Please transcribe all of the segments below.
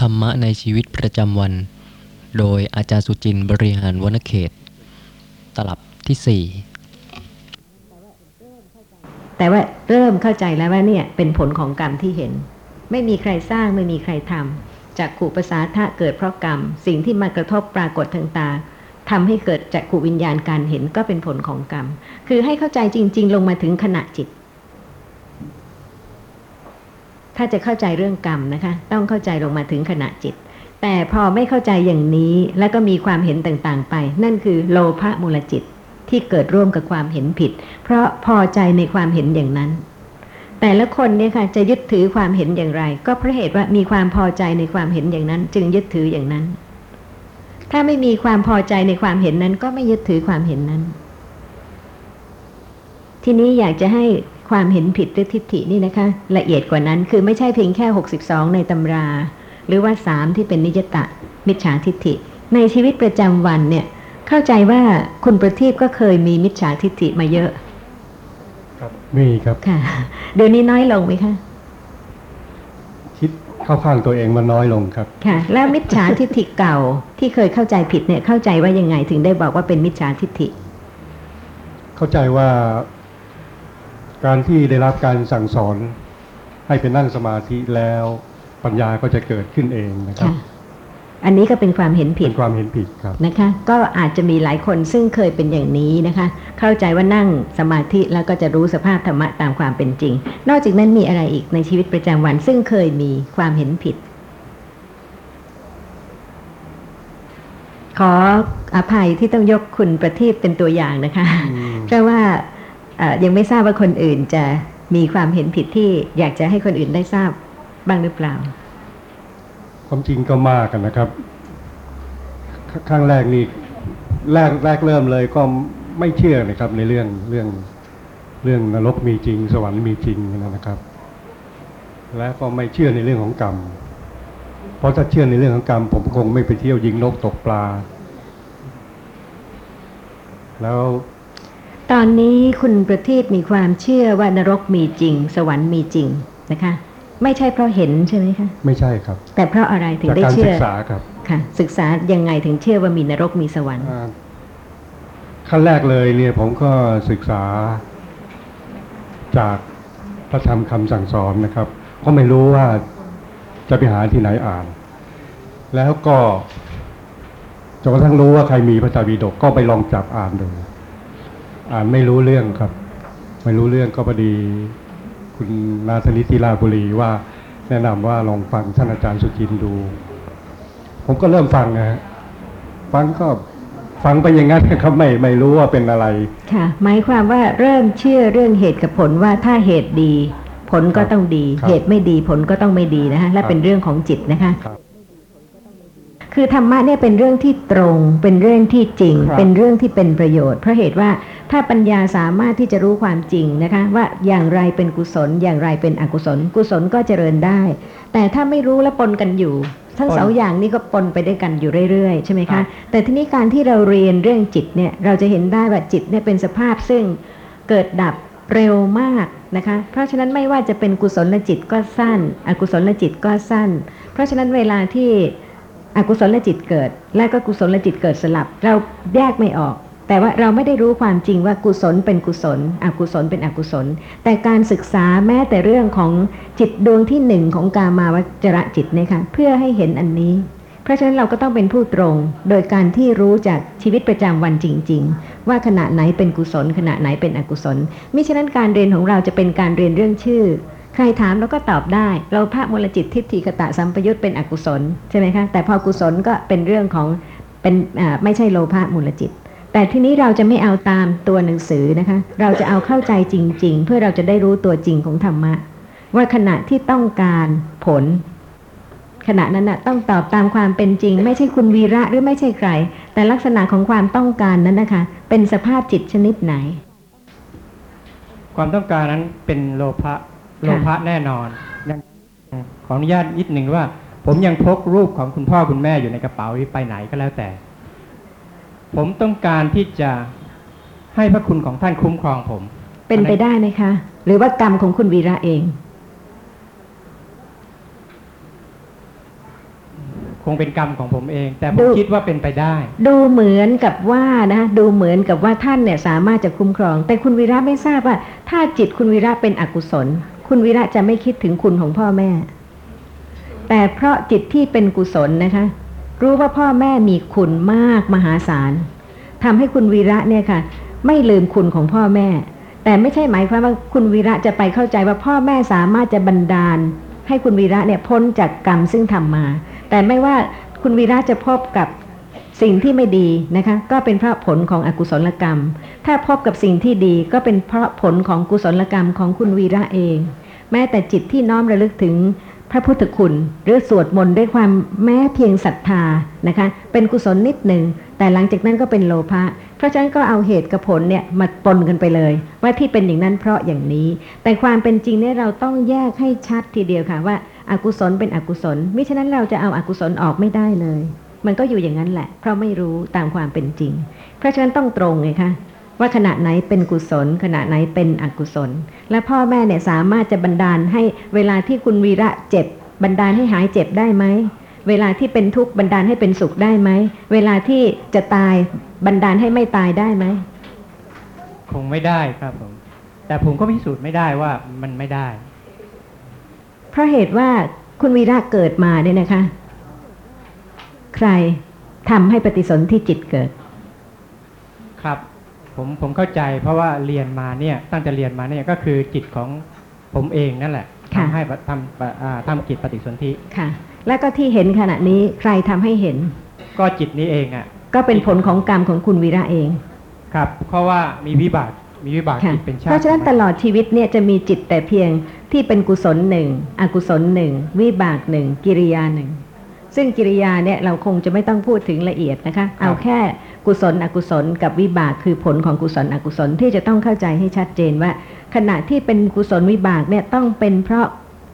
ธรรมะในชีวิตประจำวัน โดยอาจารย์สุจินต์บริหารวนเขต ตลับที่4แต่ว่าเริ่มเข้าใจแล้วว่าเนี่ยเป็นผลของกรรมที่เห็น ไม่มีใครสร้างไม่มีใครทำจากขู่ภาษาทะเกิดเพราะกรรม สิ่งที่มากระทบปรากฏทางตาทำให้เกิดจากขู่วิญญาณการเห็นก็เป็นผลของกรรม คือให้เข้าใจจริง ๆ ลงมาถึงขณะจิต ถ้าจะเข้าใจเรื่องกรรมนะคะ ต้องเข้าใจลงมาถึงขณะจิต แต่พอไม่เข้าใจอย่างนี้แล้วก็มีความเห็นต่างๆ ไป นั่นคือโลภะมูลจิตที่เกิดร่วมกับความเห็นผิด เพราะพอใจในความเห็นอย่างนั้น แต่ละคนเนี่ยค่ะจะยึดถือความเห็นอย่างไร ก็เพราะเหตุว่ามีความพอใจในความเห็นอย่างนั้น จึงยึดถืออย่างนั้น ถ้าไม่มีความพอใจในความเห็นนั้น ก็ไม่ยึดถือความเห็นนั้น ทีนี้อยากจะให้ ความเห็นผิดหรือทิฏฐินี่นะคะ ละเอียดกว่านั้นคือไม่ใช่เพียงแค่ 62 ในตำรา หรือว่าสามที่เป็นนิยตะ มิจฉาทิฏฐิ ในชีวิตประจำวันเนี่ย เข้าใจว่าคุณประทีปก็เคยมีมิจฉาทิฏฐิมาเยอะ ครับมีครับค่ะเดี๋ยวนี้น้อยลงไหมคะคิดเข้าข้างตัวเองมันน้อยลงครับ ค่ะ แล้วมิจฉาทิฏฐิเก่าที่เคยเข้าใจผิดเนี่ยเข้าใจว่ายังไงถึงได้บอกว่าเป็นมิจฉาทิฏฐิ เข้าใจว่า การที่ได้รับการสั่งสอนให้ไปนั่งสมาธิแล้วปัญญาก็จะเกิดขึ้นเองนะครับค่ะอันนี้ก็เป็นความเห็นผิเป็ดนความเห็นผิดครับนะคะ ก็อาจจะมีหลายคนซึ่งเคยเป็นอย่างนี้นะคะ เข้าใจว่านั่งสมาธิแล้วก็จะรู้สภาพธรรมะตามความเป็นจริง นอกจากนั้นมีอะไรอีกในชีวิตประจำวัน ซึ่งเคยมีความเห็นผิด ขออภัยที่ต้องยกคุณประทีปเป็นตัวอย่างนะคะอืมเพราะว่าเอ่อ ยังไม่ทราบว่าคนอื่นจะมีความเห็นผิดที่อยากจะให้คนอื่นได้ทราบบ้างหรือเปล่า ความจริงก็มากกันนะครับครั้งแรกนี่แรกแรกเริ่มเลยก็ไม่เชื่อนะครับ ในเรื่องเรื่องเรื่องนรกมีจริง สวรรค์มีจริงนะครับ และก็ไม่เชื่อในเรื่องของกรรม เพราะถ้าเชื่อในเรื่องของกรรม ผมคงไม่ไปเที่ยวยิงนกตกปลา แล้ว ตอนนี้คุณประทีปมีความเชื่อว่านรกมีจริง สวรรค์มีจริงนะคะ ไม่ใช่เพราะเห็นใช่ไหมคะไม่ใช่ครับ แต่เพราะอะไรถึงจากได้การเชื่ศึอกษาครับค่ะ ศึกษายังไงถึงเชื่อว่ามีนรกมีสวรรค์อ่าขั้นแรกเลยเนี่ยผมก็ศึกษาจากพระธรรมคำสั่งสอนนะครับ ก็ไม่รู้ว่าจะไปหาที่ไหนอ่าน แล้วก็จนกระทั่งรู้ว่าใครมีพระไตรปิฎกก็ไปลองจับอ่านดู อ่านไม่รู้เรื่องครับ ไม่รู้เรื่องก็พอดี คุณนาธนิติลาบุรีว่าแนะนำว่าลองฟังท่านอาจารย์สุจินต์ดู ผมก็เริ่มฟังนะฮะฟังก็ฟังไปอย่างนั้นนะครับไม่ไม่รู้ว่าเป็นอะไร ค่ะ หมายความว่าเริ่มเชื่อเรื่องเหตุกับผลว่าถ้าเหตุดี ผลก็ต้องดีครับเหตุไม่ดีผลก็ต้องไม่ดีนะคะและครับเป็นเรื่องของจิตนะคะ ครับคือธรรมะเนี่ยเป็นเรื่องที่ตรง เป็นเรื่องที่จริงครับเป็นเรื่องที่เป็นประโยชน์ เพราะเหตุว่าถ้าปัญญาสามารถที่จะรู้ความจริงนะคะ ว่าอย่างไรเป็นกุศล อย่างไรเป็นอกุศล กุศลก็เจริญได้ แต่ถ้าไม่รู้และปนกันอยู่ ทั้งปนสองอย่างนี้ก็ปนไปด้วยกันอยู่เรื่อยๆใช่ไหมครัคะบแต่ทีนี้การที่เราเรียนเรื่องจิตเนี่ยเราจะเห็นได้ว่าจิตเนี่ยเป็นสภาพซึ่งเกิดดับเร็วมากนะคะ เพราะฉะนั้นไม่ว่าจะเป็นกุศลจิตก็สั้น อกุศลจิตก็สั้น เพราะฉะนั้นเวลาที่ อกุศลจิตเกิด และก็กุศลจิตเกิดสลับ เราแยกไม่ออก แต่ว่าเราไม่ได้รู้ความจริงว่ากุศลเป็นกุศล อกุศลเป็นอกุศล แต่การศึกษาแม้แต่เรื่องของจิตดวงที่หนึ่งของกามาวจระจิตเนี่ยค่ะเพื่อให้เห็นอันนี้ เพราะฉะนั้นเราก็ต้องเป็นผู้ตรง โดยการที่รู้จากชีวิตประจำวันจริง ๆ ว่าขณะไหนเป็นกุศล ขณะไหนเป็นอกุศลมิฉะนั้นการเรียนของเราจะเป็นการเรียนเรื่องชื่อ ใครถามเราก็ตอบได้ เราพระมูลจิตทิฏฐิคตะสัมปยุตเป็นอกุศลใช่ไหมคะแต่พอกุศลก็เป็นเรื่องของเป็นไม่ใช่โลภะมูลจิต แต่ที่นี้เราจะไม่เอาตามตัวหนังสือนะคะ เราจะเอาเข้าใจจริง ๆ เพื่อเราจะได้รู้ตัวจริงของธรรมะ ว่าขณะที่ต้องการผล ขณะนั้นนะต้องตอบตามความเป็นจริง ไม่ใช่คุณวีระหรือไม่ใช่ใคร แต่ลักษณะของความต้องการนั้นนะคะ เป็นสภาพจิตชนิดไหน ความต้องการนั้นเป็นโลภะ โลภะแน่นอนยังขออนุญาตนิดหนึ่งว่า ผมยังพกรูปของคุณพ่อคุณแม่อยู่ในกระเป๋าที่ไปไหนก็แล้วแต่ ผมต้องการที่จะให้พระคุณของท่านคุ้มครองผม เป็นไปได้ไหมคะ หรือว่ากรรมของคุณวีระเองงเป็นกรรมของผมเอง แต่ผดูมคิดว่าเป็นไปได้ ดูเหมือนกับว่านะดูเหมือนกับว่าท่านเนี่ยสามารถจะคุ้มครอง แต่คุณวีระไม่ทราบว่า ถ้าจิตคุณวีระเป็นอกุศล คุณวีระจะไม่คิดถึงคุณของพ่อแม่ แต่เพราะจิตที่เป็นกุศลนะคะ รู้ว่าพ่อแม่มีคุณมากมหาศาลทำให้คุณวีระเนี่ยค่ะ ไม่ลืมคุณของพ่อแม่ แต่ไม่ใช่หมายความว่าคุณวีระจะไปเข้าใจว่าพ่อแม่สามารถจะบันดาล ให้คุณวีระเนี่ยพ้นจากกรรมซึ่งทำมา แต่ไม่ว่าคุณวีระจะพบกับสิ่งที่ไม่ดีนะคะ ก็เป็นเพราะผลของอกุศลกรรม ถ้าพบกับสิ่งที่ดีก็เป็นเพราะผลของกุศลกรรมของคุณวีระเอง แม้แต่จิตที่น้อมระลึกถึงพระพุทธคุณ หรือสวดมนต์ด้วยความแม้เพียงศรัทธานะคะ เป็นกุศลนิดหนึ่ง แต่หลังจากนั้นก็เป็นโลภะเพราะฉะนั้นก็เอาเหตุกับผลเนี่ยมาปนกันไปเลย ว่าที่เป็นอย่างนั้นเพราะอย่างนี้ แต่ความเป็นจริงเนี่ยเราต้องแยกให้ชัดทีเดียวค่ะว่าอากุศลเป็นอกุศลมิฉะนั้นเราจะเอาอากุศลออกไม่ได้เลย มันก็อยู่อย่างนั้นแหละ เพราะไม่รู้ตามความเป็นจริง เพราะฉะนั้นต้องตรงไงคะ ว่าขณะไหนเป็นกุศล ขณะไหนเป็นอกุศล และพ่อแม่เนี่ยสามารถจะบันดาลให้เวลาที่คุณวีระเจ็บ บันดาลให้หายเจ็บได้ไหมเวลาที่เป็นทุกข์บันดาลให้เป็นสุขได้ไหมเวลาที่จะตายบันดาลให้ไม่ตายได้ไหมคงไม่ได้ครับผม แต่ผมก็พิสูจน์ไม่ได้ว่ามันไม่ได้ เพราะเหตุว่าคุณวีระเกิดมาเนี่ยนะคะ ใครทำให้ปฏิสนธิจิตเกิดครับ ผมผมเข้าใจเพราะว่าเรียนมาเนี่ยตั้งแต่เรียนมาเนี่ยก็คือจิตของผมเองนั่นแหละค่ะทำให้ปะทำปะอ่าทำกิจปฏิสนธิค่ะ และก็ที่เห็นขณะนี้ใครทำให้เห็น ก็จิตนี้เองอะ ก็เป็นผลของกรรมของคุณวีระเอง ครับ เพราะว่ามีวิบากมีวิบากค่ะจิตเป็นชาติเพราะฉะนั้นตลอดชีวิตเนี่ยจะมีจิตแต่เพียงที่เป็นกุศลหนึ่งอกุศลหนึ่งวิบากหนึ่งกิริยาหนึ่งซึ่งกิริยาเนี่ยเราคงจะไม่ต้องพูดถึงละเอียดนะคะ เอาแค่ กุศลอกุศลกับวิบากคือผลของกุศลอกุศลที่จะต้องเข้าใจให้ชัดเจนว่า ขณะที่เป็นกุศลวิบากเนี่ยต้องเป็นเพราะ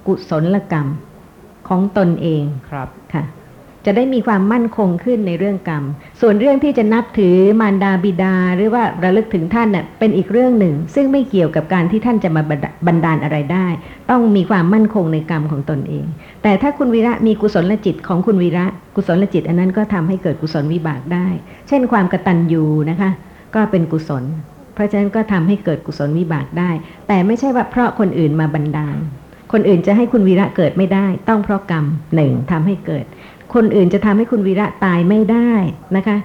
กุศลกรรมของตนเองครับค่ะ จะได้มีความมั่นคงขึ้นในเรื่องกรรม ส่วนเรื่องที่จะนับถือมารดาบิดา หรือว่าระลึกถึงท่านเน่ะเป็นอีกเรื่องหนึ่ง ซึ่งไม่เกี่ยวกับการที่ท่านจะมาบันดาลอะไรได้ ต้องมีความมั่นคงในกรรมของตนเอง แต่ถ้าคุณวีระมีกุศลจิตของคุณวีระ กุศลจิต อันนั้นก็ทำให้เกิดกุศลวิบากได้ เช่นความกตัญญูนะคะ ก็เป็นกุศล เพราะฉะนั้นก็ทำให้เกิดกุศลวิบากได้ แต่ไม่ใช่ว่าเพราะคนอื่นมาบันดาลคนอื่นจะให้คุณวีระเกิดไม่ได้ ต้องเพราะกรรมหนึ่งทำให้เกิด คนอื่นจะทำให้คุณวีระตายไม่ได้นะคะ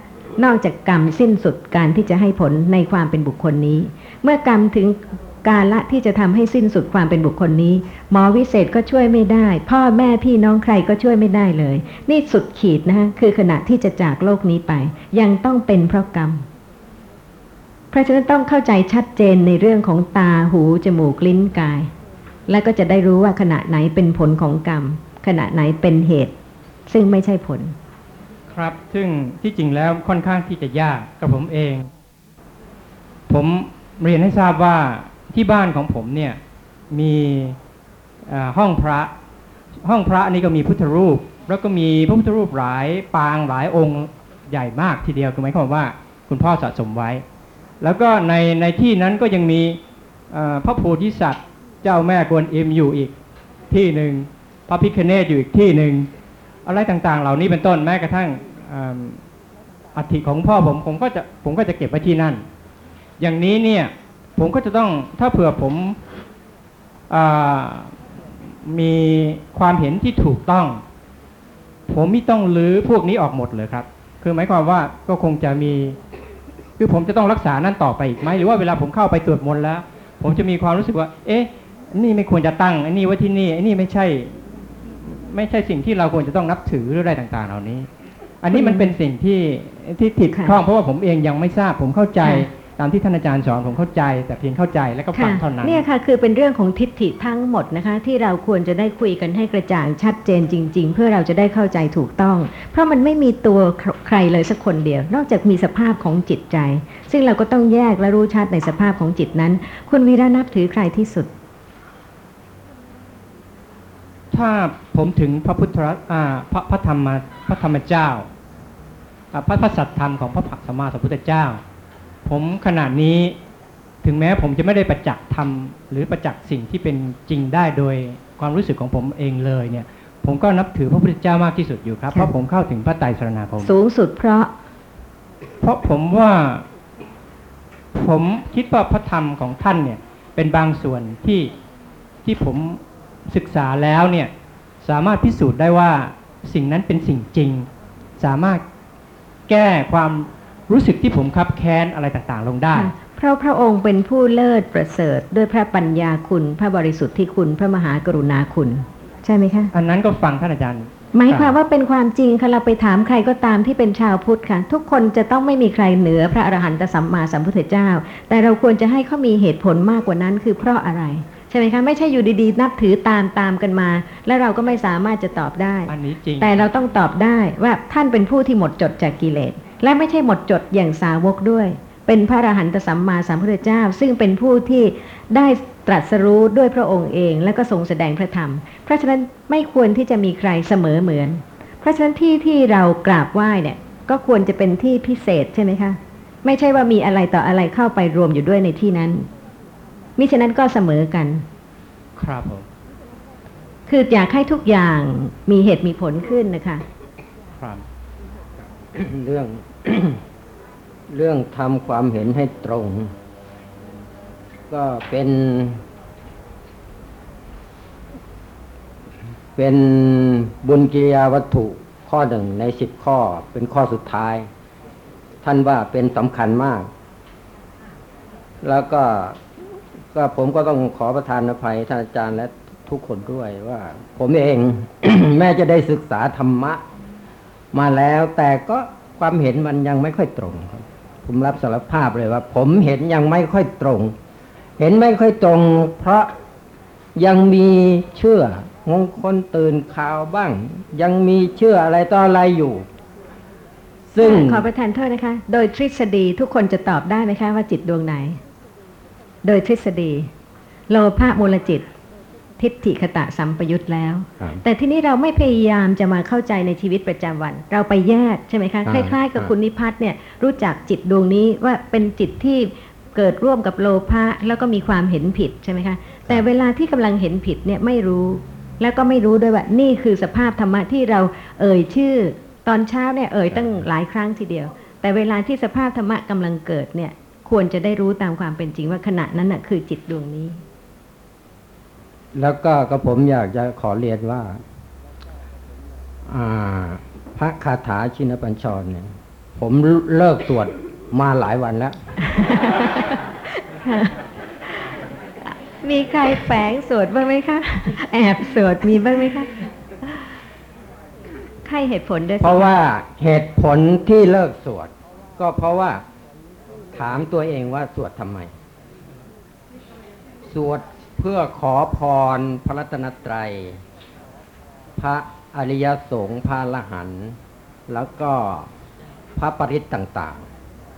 นอกจากกรรมสิ้นสุดการที่จะให้ผลในความเป็นบุคคลนี้ เมื่อกรรมถึงกาละที่จะทำให้สิ้นสุดความเป็นบุคคลนี้ หมอวิเศษก็ช่วยไม่ได้ พ่อแม่พี่น้องใครก็ช่วยไม่ได้เลย นี่สุดขีดนะคะคือขณะที่จะจากโลกนี้ไป ยังต้องเป็นเพราะกรรมเพราะฉะนั้นต้องเข้าใจชัดเจนในเรื่องของตาหูจมูกลิ้นกาย และก็จะได้รู้ว่าขณะไหนเป็นผลของกรรม ขณะไหนเป็นเหตุ ซึ่งไม่ใช่ผล ครับ ซึ่งที่จริงแล้วค่อนข้างที่จะยากกับผมเอง ผมเรียนให้ทราบว่าที่บ้านของผมเนี่ยมีห้องพระ ห้องพระนี่ก็มีพุทธรูป แล้วก็มีพระพุทธรูปหลายปางหลายองค์ใหญ่มากทีเดียวคือหมายความว่าคุณพ่อสะสมไว้ แล้วก็ในในที่นั้นก็ยังมีพระโพธิสัตว์ เจ้าแม่กวนอิมอยู่อีกที่หนึ่งพระพิคเนตอยู่อีกที่หนึ่ง อะไรต่างๆ เหล่านี้เป็นต้นแม้กระทั่งอัฐิของพ่อผมผมก็จะผมก็จะเก็บไว้ที่นั่น อย่างนี้เนี่ยผมก็จะต้องถ้าเผื่อผมอมีความเห็นที่ถูกต้อง ผมไม่ต้องลื้อพวกนี้ออกหมดเลยครับ คือหมายความว่าก็คงจะมี คือผมจะต้องรักษานั่นต่อไปอีกไหมหรือว่าเวลาผมเข้าไปตรวจมนแล้ว ผมจะมีความรู้สึกว่า เอ๊ะนนี่ไม่ควรจะตั้งอันนี้ไว้ที่นี่อันนี้ไม่ใช่ ไม่ใช่สิ่งที่เราควรจะต้องนับถือหรืออะไรต่าง ๆ เหล่านี้ อันนี้มันเป็นสิ่งที่ที่ผิดค่ะข้องเพราะว่าผมเองยังไม่ทราบ ผมเข้าใจค่ะตามที่ท่านอาจารย์สอนผมเข้าใจ แต่เพียงเข้าใจแล้วก็ฟัค่ะงเท่านั้นเนี่ยค่ะคือเป็นเรื่องของทิฏฐิทั้งหมดนะคะ ที่เราควรจะได้คุยกันให้กระจ่างชัดเจนจริง ๆ เพื่อเราจะได้เข้าใจถูกต้อง เพราะมันไม่มีตัวใครเลยสักคนเดียว นอกจากมีสภาพของจิตใจ ซึ่งเราก็ต้องแยกและรู้ชัดในสภาพของจิตนั้น คุณวีระนับถือใครที่สุด ถ้าผมถึงพระพุทธรัตน์อ่าพระพระธรรมพระธรรมเจ้าอ่าพระพระสัตธรรมของพระสัมมาสัมพุทธเจ้า ผมขณะนี้ถึงแม้ผมจะไม่ได้ประจักษ์ธรรมหรือประจักษ์สิ่งที่เป็นจริงได้โดยความรู้สึกของผมเองเลยเนี่ยผผมก็นับถือพระพุทธเจ้ามากที่สุดอยู่ครับค่ะเพราะผมเข้าถึงพระไตรสรณาคมสูงสุดเพราะ เพราะผมว่า ผมคิดว่าพระธรรมของท่านเนี่ย เป็นบางส่วนที่ที่ผม ศึกษาแล้วเนี่ยสามารถพิสูจน์ได้ว่าสิ่งนั้นเป็นสิ่งจริง สามารถแก้ความรู้สึกที่ผมคับแค้นอะไรต่างๆ ลงได้ค่ะเพราะพระองค์เป็นผู้เลิศประเสริฐ ด้วยพระปัญญาคุณ พระบริสุทธิ์ที่คุณพระมหากรุณาคุณ ใช่ไหมคะ อันนั้นก็ฟังท่านอาจารย์หมายความว่าเป็นความจริงค่ะเราไปถามใครก็ตามที่เป็นชาวพุทธค่ะ ทุกคนจะต้องไม่มีใครเหนือพระอรหันตสัมมาสัมพุทธเจ้า แต่เราควรจะให้เขามีเหตุผลมากกว่านั้นคือเพราะอะไร ใช่ไหมคะไม่ใช่อยู่ดีๆ นับถือตามตามกันมา และเราก็ไม่สามารถจะตอบได้ อันนี้จริง แต่เราต้องตอบได้ว่าท่านเป็นผู้ที่หมดจดจากกิเลส และไม่ใช่หมดจดอย่างสาวกด้วย เป็นพระอรหันตสัมมาสัมพุทธเจ้า ซึ่งเป็นผู้ที่ได้ตรัสรู้ด้วยพระองค์เอง และก็ทรงแสดงพระธรรม เพราะฉะนั้นไม่ควรที่จะมีใครเสมอเหมือน เพราะฉะนั้นที่ที่เรากราบไหว้เนี่ยก็ควรจะเป็นที่พิเศษใช่ไหมคะ ไม่ใช่ว่ามีอะไรต่ออะไรเข้าไปรวมอยู่ด้วยในที่นั้น มิฉะนั้นก็เสมอกัน ครับผม คืออยากให้ทุกอย่างมีเหตุมีผลขึ้นนะคะ ครับ เรื่อง เรื่องทำความเห็นให้ตรง ก็เป็น เป็นบุญกิริยาวัตถุข้อหนึ่งในสิบข้อ เป็นข้อสุดท้าย ท่านว่าเป็นสำคัญมาก แล้วก็ ก็ผมก็ต้องขอประทานอภัยท่านอาจารย์และทุกคนด้วยว่า ผมเอง แม้จะได้ศึกษาธรรมะ มาแล้วแต่ก็ความเห็นมันยังไม่ค่อยตรงครับผมรับสารภาพเลยว่า ผมเห็นยังไม่ค่อยตรง เห็นไม่ค่อยตรง เพราะยังมีเชื่อมงคลตื่นข่าวบ้าง ยังมีเชื่ออะไรต่ออะไรอยู่ ซึ่งขอประทานโทษนะคะ โดยทฤษฎีทุกคนจะตอบได้ไหมคะว่าจิตดวงไหน โดยทฤษฎี โลภะมูลจิต ทิฏฐิคตะสัมปยุตแล้วครับแต่ที่นี้เราไม่พยายามจะมาเข้าใจในชีวิตประจำวัน เราไปแยกใช่ไหมคะคอ่าล้ายๆ กับอ่าคุณนิพัฒน์เนี่ยรู้จักจิตดวงนี้ว่าเป็นจิตที่เกิดร่วมกับโลภะแล้วก็มีความเห็นผิดใช่ไหมคะแต่เวลาที่กำลังเห็นผิดเนี่ยไม่รู้ แล้วก็ไม่รู้ด้วยว่านี่คือสภาพธรรมะที่เราเอ่ยชื่อ ตอนเช้าเนี่ยเอ่ยตั้งหลายครั้งทีเดียว แต่เวลาที่สภาพธรรมะกำลังเกิดเนี่ย ควรจะได้รู้ตามความเป็นจริงว่าขณะนั้นน่ะ คือจิตดวงนี้ แล้วก็ก็ผมอยากจะขอเรียนว่าอ่าพระคาถาชินปัญชรเนี่ย ผมเลิกสวดมาหลายวันแล้ว มีใครแฝงสวดบ้างไหมคะ แอบสวดมีบ้างไหมคะใครเหตุผลด้วยสิเพราะว่าเหตุผลที่เลิกสวด ก็เพราะว่า ถามตัวเองว่าสวดทำไม สวดเพื่อขอพรพระรัตนตรัย พระอริยสงฆ์พระอรหัน แล้วก็พระปริตต่าง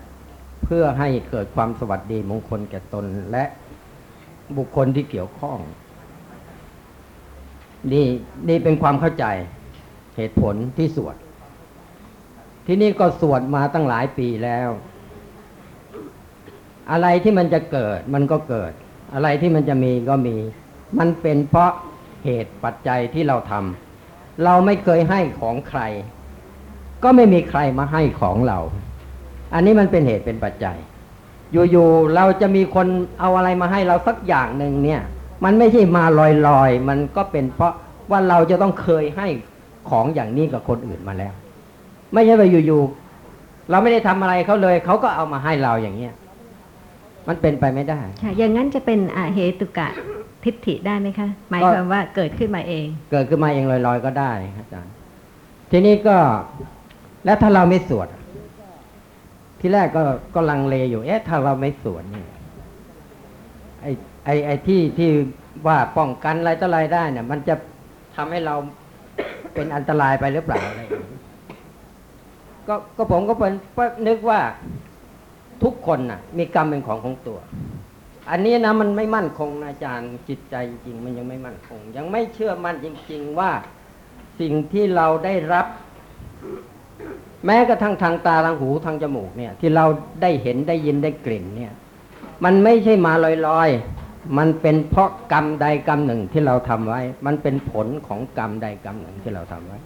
ๆ เพื่อให้เกิดความสวัสดีมงคลแก่ตนและบุคคลที่เกี่ยวข้อง นี่นี่เป็นความเข้าใจเหตุผลที่สวด ที่นี่ก็สวดมาตั้งหลายปีแล้ว อะไรที่มันจะเกิดมันก็เกิด อะไรที่มันจะมีก็มี มันเป็นเพราะเหตุปัจจัยที่เราทำเราไม่เคยให้ของใคร ก็ไม่มีใครมาให้ของเรา อันนี้มันเป็นเหตุเป็นปัจจัย อยู่ๆเราจะมีคนเอาอะไรมาให้เราสักอย่างหนึ่งเนี่ย มันไม่ใช่มาลอยๆ มันก็เป็นเพราะว่าเราจะต้องเคยให้ของอย่างนี้กับคนอื่นมาแล้ว ไม่ใช่ว่าอยู่ๆเราไม่ได้ทำอะไรเขาเลยเขาก็เอามาให้เราอย่างเงี้ย มันเป็นไปไม่ได้ ค่ะ อย่างนั้นจะเป็นอาเหตุกะทิฏฐิได้ไหมคะ หมายความว่าเกิดขึ้นมาเอง เกิดขึ้นมาเองลอยๆก็ได้ครับอาจารย์ ทีนี้ก็ แล้วถ้าเราไม่สวด ที่แรกก็ก็ลังเลอยู่ เอ๊ะ ถ้าเราไม่สวดเนี่ยไอ้ไอ้ไอ้ที่ที่ว่าป้องกันอะไรต่ออะไรได้เนี่ย มันจะทำให้เราเป็นอันตรายไปหรือเปล่าอะไรอย่างนี้ก็ก็ผมก็เป็นก็นึกว่า ทุกคนน่ะ มีกรรมเป็นของของตัว อันนี้นะมันไม่มั่นคงนะอาจารย์จิตใจจริงมันยังไม่มั่นคง ยังไม่เชื่อมั่นจริง ๆ ว่าสิ่งที่เราได้รับ แม้กระทั่งทางตาทางหูทางจมูกเนี่ย ที่เราได้เห็นได้ยินได้กลิ่นเนี่ย มันไม่ใช่มาลอยๆ มันเป็นเพราะกรรมใดกรรมหนึ่งที่เราทำไว้ มันเป็นผลของกรรมใดกรรมหนึ่งที่เราทำไว้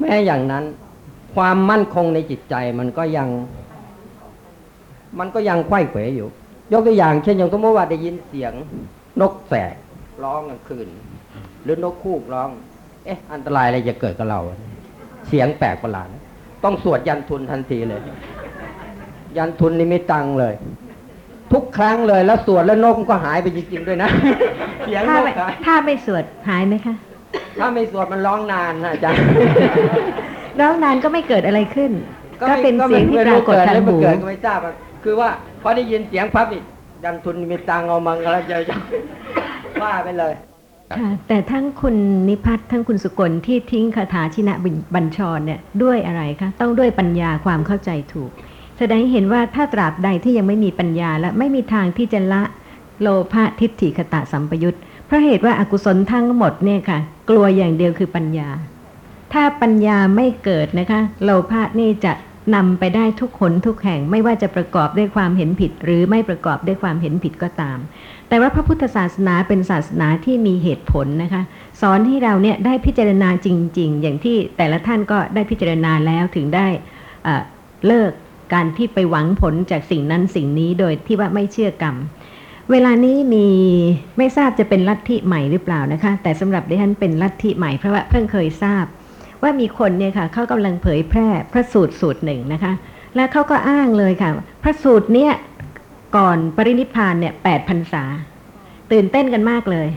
แม้อย่างนั้น ความมั่นคงในจิตใจมันก็ยัง มันก็ยังไขว้เขวอยู่ ยกตัวอย่างเช่นอย่างสมมติว่าได้ยินเสียงนกแสกร้องกลางคืน หรือนกคูกร้อง เอ๊ะ อันตรายอะไรจะเกิดกับเรา เสียงแปลกประหลาดต้องสวดยันทุนทันทีเลย ยันทุนนี่ไม่ตังเลย ทุกครั้งเลยแล้วสวดแล้วนกมันก็หายไปจริงๆด้วยนะเสียงนถ้ากไม่หายถ้าไม่สวดหายไหมคะถ้าไม่สวดมันร้องนานนะอาจารย์ร้องนานก็ไม่เกิดอะไรขึ้น ก็ไม่เป็นเสียงที่ปรากฏทางไม่หูเกิดก็ไม่ทราบอะ คือว่าพอได้ยินเสียงพับนี่ยันทุนมีตังเอามังแล้วจะจะว่าไปเลยค่ะแต่ทั้งคุณนิพัฒน์ทั้งคุณสุกลที่ทิ้งคาถาชินะบัญชรเนี่ยด้วยอะไรคะต้องด้วยปัญญาความเข้าใจถูก แสดงให้เห็นว่าถ้าตราบใดที่ยังไม่มีปัญญาและไม่มีทางที่จะละโลภะทิฏฐิคตะสัมปยุตเพราะเหตุว่าอากุศลทั้งหมดเนี่ยค่ะ กลัวอย่างเดียวคือปัญญา ถ้าปัญญาไม่เกิดนะคะ โลภะนี่จะ นำไปได้ทุกคนทุกแห่งไม่ว่าจะประกอบด้วยความเห็นผิด หรือไม่ประกอบด้วยความเห็นผิดก็ตาม แต่ว่าพระพุทธศาสนาเป็นศาสนาที่มีเหตุผลนะคะ สอนให้เราเนี่ยได้พิจารณาจริง ๆ อย่างที่แต่ละท่านก็ได้พิจารณาแล้วถึงได้เลิกการที่ไปหวังผลจากสิ่งนั้นสิ่งนี้โดยที่ว่าไม่เชื่อกรรม เวลานี้มีไม่ทราบจะเป็นลัทธิใหม่หรือเปล่านะคะ แต่สำหรับดิฉันเป็นลัทธิใหม่เพราะว่าเพิ่งเคยทราบ ว่ามีคนเนี่ยค่ะเขากำลังเผยแพร่พระสูตรสูตรหนึ่งนะคะ แล้วเขาก็อ้างเลยค่ะ พระสูตรเนี่ยก่อนปรินิพพานเนี่ยแปดพรรษา ตื่นเต้นกันมากเลย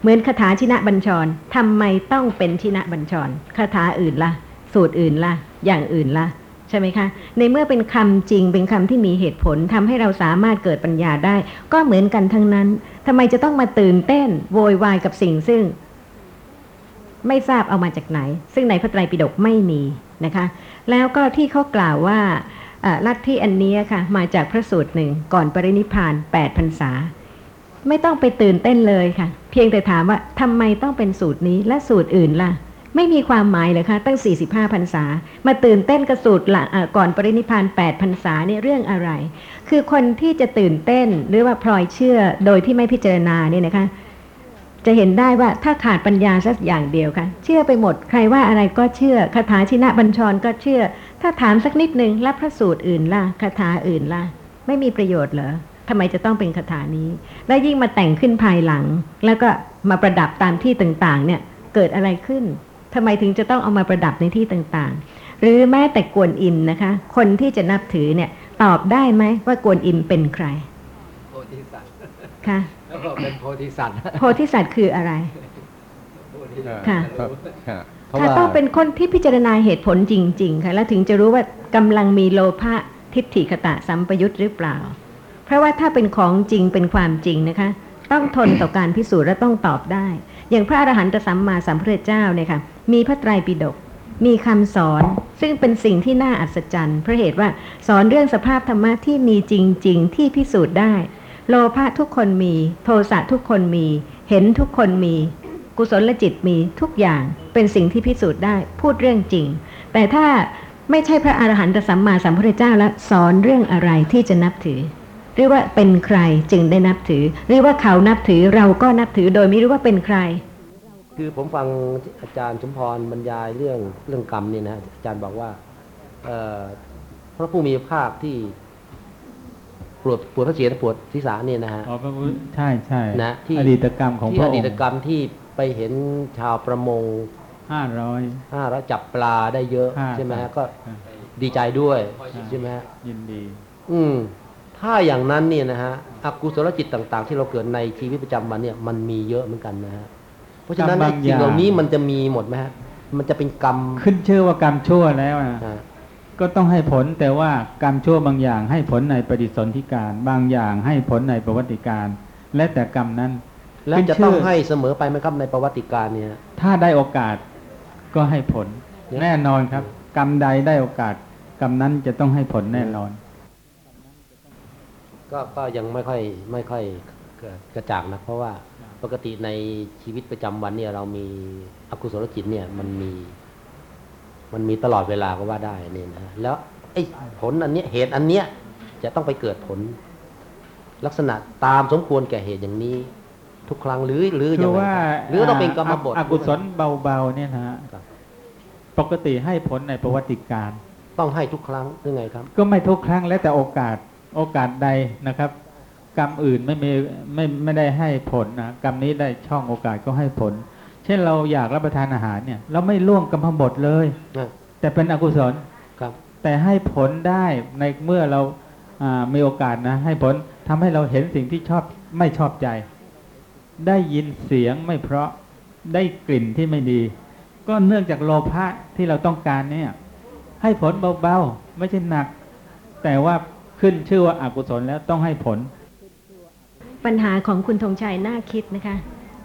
เหมือนคาถาชินะบัญชรทำไมต้องเป็นชินะบัญชรคาถาอื่นละ่ะ สูตรอื่นละ่ะ อย่างอื่นละ่ะใช่ไหมคะ ในเมื่อเป็นคำจริงเป็นคำที่มีเหตุผลทำให้เราสามารถเกิดปัญญาได้ ก็เหมือนกันทั้งนั้นทำไมจะต้องมาตื่นเต้น โวยวายกับสิ่งซึ่ง ไม่ทราบเอามาจากไหน ซึ่งในพระไตรปิฎกไม่มีนะคะ แล้วก็ที่เขากล่าวว่าลัทธิอันนี้ค่ะมาจากพระสูตรหนึ่งก่อนปรินิพาน8พรรษา ไม่ต้องไปตื่นเต้นเลยค่ะ เพียงแต่ถามว่าทำไมต้องเป็นสูตรนี้และสูตรอื่นล่ะ ไม่มีความหมายเลยค่ะตั้ง 45พรรษา มาตื่นเต้นกับสูตรหลังก่อนปรินิพพาน8พรรษาเนี่ยเรื่องอะไร คือคนที่จะตื่นเต้นหรือว่าพลอยเชื่อโดยที่ไม่พิจารณาเนี่ยนะคะ จะเห็นได้ว่าถ้าขาดปัญญาสักอย่างเดียวค่ะ เชื่อไปหมด ใครว่าอะไรก็เชื่อคาถาชินะบัญชรก็เชื่อ ถ้าถามสักนิดหนึ่งแล้วพระสูตรอื่นล่ะคาถาอื่นล่ะ ไม่มีประโยชน์เหรอทำไมจะต้องเป็นคาถานี้ แล้วยิ่งมาแต่งขึ้นภายหลัง แล้วก็มาประดับตามที่ต่างๆ เนี่ยเกิดอะไรขึ้นทำไมถึงจะต้องเอามาประดับในที่ต่างๆ หรือแม้แต่กวนอิมนะคะ คนที่จะนับถือเนี่ยตอบได้ไหมว่ากวนอิมเป็นใครโพธิสัตว์คะ แล้วก็เป็นโพธิสัตว์โพธิสัตว์คืออะไรค่ะครับเพราะค่ะว่าต้องเป็นคนที่พิจารณาเหตุผลจริง ๆ ค่ะ แล้วถึงจะรู้ว่ากำลังมีโลภะทิฏฐิคตะสัมปยุตหรือเปล่า เพราะว่าถ้าเป็นของจริงเป็นความจริงนะคะ ต้องทนต่อการพิสูจน์และต้องตอบได้ อย่างพระอรหันตสัมมาสัมพุทธเจ้าเนี่ยค่ะ มีพระไตรปิฎกมีคำสอนซึ่งเป็นสิ่งที่น่าอัศจรรย์เพราะเหตุว่าสอนเรื่องสภาพธรรมะที่มีจริง ๆ ที่พิสูจน์ได้ โลภะทุกคนมี โทสะทุกคนมี เห็นทุกคนมี กุศลจิตมีทุกอย่างเป็นสิ่งที่พิสูจน์ได้พูดเรื่องจริง แต่ถ้าไม่ใช่พระอรหันตสัมมาสัมพุทธเจ้าแล้วสอนเรื่องอะไรที่จะนับถือ หรือว่าเป็นใครจึงได้นับถือ หรือว่าเขานับถือเราก็นับถือโดยไม่รู้ว่าเป็นใคร คือผมฟังอาจารย์สมพรบรรยายเรื่องเรื่องกรรมนี่นะอาจารย์บอกว่าพระผู้มีพระภาคที่ ปวดปวดพระเศียรปวดศีรษะเนี่ยนะฮะอ๋อพระพุทธใช่ใช่นะที่อดีตกรรมของที่พระอองดีตค์กรรมที่ไปเห็นชาวประมงห้าร้อยห้าแล้วจับปลาได้เยอะห้าใช่ไหมครัฮะบก็ครับดีใจด้วยครับใช่ไหมฮะยินดี อืมถ้าอย่างนั้นเนี่ยนะฮะอกุศลจิตต่าง ๆ ที่เราเกิดในชีวิตประจำวันเนี่ย มันมีเยอะเหมือนกันนะฮะเพราะฉะนั้นกรรมไอ้บางสิ่งเหล่าอย่างนี้มันจะมีหมดไหมฮะมันจะเป็นกรรมขึ้นชื่อว่ากรรมชั่วแล้วนะฮะ ก็ต้องให้ผลแต่ว่ากรรมชั่วบางอย่าง ให้ผลในปฏิสนธิการ บางอย่างให้ผลในประวัติการ และแต่กรรมนั้นและขึ้นจะชื่ต้องให้เสมอไปไหมครับในประวัติการเนี่ย ถ้าได้โอกาสก็ให้ผลเนี่ยแน่นอนครับ กรรมใดได้โอกาส กรรมนั้นจะต้องให้ผลแน่นอน ก็ก็ยังไม่ค่อยไม่ค่อยกระจ่างนะเพราะว่าปกติในชีวิตประจำวันเนี่ยเรามีอกุศลจิตเนี่ยมันมี มันมีตลอดเวลาก็ว่าได้เนี่ยนะแล้วไอ้ผลอันเนี้ยเหตุอันเนี้ยจะต้องไปเกิดผล ลักษณะตามสมควรแก่เหตุอย่างนี้ ทุกครั้งหรือหรือคืย่าองไรว่าครับหรือต้องเป็นกรรมบทอกุศลเบาๆเนี่ยนะฮะครับปกติให้ผลในประวัติการ ต้องให้ทุกครั้งหรือไงครับ ก็ไม่ทุกครั้งแล้วแต่โอกาสโอกาสใดนะครับ กรรมอื่นไม่มีไม่ไม่ได้ให้ผลนะกรรมนี้ได้ช่องโอกาสก็ให้ผลเช่นเราอยากรับประทานอาหารเนี่ยเราไม่ล่วงกรรมบทเลยนะแต่เป็นอกุศลครับแต่ให้ผลได้ในเมื่อเราอ่ามีโอกาสนะ ให้ผลทำให้เราเห็นสิ่งที่ชอบไม่ชอบใจ ได้ยินเสียงไม่เพราะได้กลิ่นที่ไม่ดี ก็เนื่องจากโลภะที่เราต้องการเนี่ย ให้ผลเบาๆไม่ใช่หนัก แต่ว่าขึ้นชื่อว่าอากุศลแล้วต้องให้ผล ปัญหาของคุณธงชัยน่าคิดนะคะ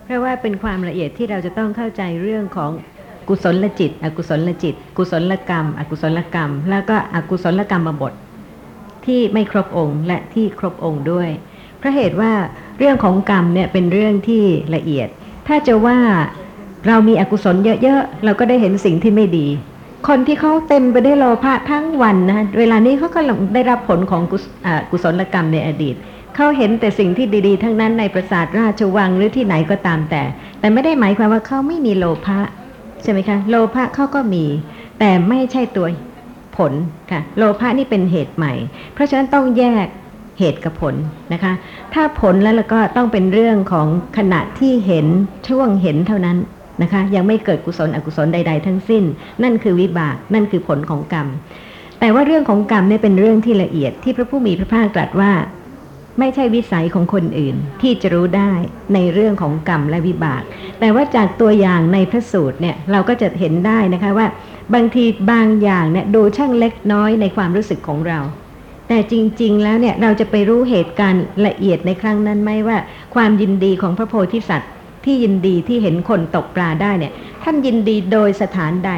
เพราะว่าเป็นความละเอียดที่เราจะต้องเข้าใจเรื่องของกุศลจิต อกุศลจิต กุศลกรรม อกุศลกรรม แล้วก็อกุศลกรรมบทที่ไม่ครบองค์และที่ครบองค์ด้วยเพราะเหตุว่าเรื่องของกรรมเนี่ยเป็นเรื่องที่ละเอียด ถ้าจะว่าเรามีอกุศลเยอะๆ เราก็ได้เห็นสิ่งที่ไม่ดี คนที่เขาเต็มไปด้วยโลภะทั้งวันนะเวลานี้เขาก็ได้รับผลของกุศอ่ากุศลกรรมในอดีต เขาเห็นแต่สิ่งที่ดีๆ ทั้งนั้นในปราสาทราชวังหรือที่ไหนก็ตามแต่ แต่ไม่ได้หมายความว่าเขาไม่มีโลภะใช่ไหมคะโลภะเขาก็มี แต่ไม่ใช่ตัวผลค่ะโลภะนี่เป็นเหตุใหม่ เพราะฉะนั้นต้องแยกเหตุกับผลนะคะ ถ้าผลแล้วแล้วก็ต้องเป็นเรื่องของขณะที่เห็นช่วงเห็นเท่านั้นนะคะ ยังไม่เกิดกุศลอกุศลใด ๆ ทั้งสิ้น นั่นคือวิบากนั่นคือผลของกรรมแต่ว่าเรื่องของกรรมเนี่ยเป็นเรื่องที่ละเอียดที่พระผู้มีพระภาคตรัสว่า ไม่ใช่วิสัยของคนอื่น ที่จะรู้ได้ในเรื่องของกรรมและวิบาก แต่ว่าจากตัวอย่างในพระสูตรเนี่ยเราก็จะเห็นได้นะคะว่า บางทีบางอย่างเนี่ยดูช่างเล็กน้อยในความรู้สึกของเรา แต่จริงๆแล้วเนี่ยเราจะไปรู้เหตุการณ์ละเอียดในครั้งนั้นไหมว่า ความยินดีของพระโพธิสัตว์ ที่ยินดีที่เห็นคนตกปลาได้เนี่ย ท่านยินดีโดยสถานใด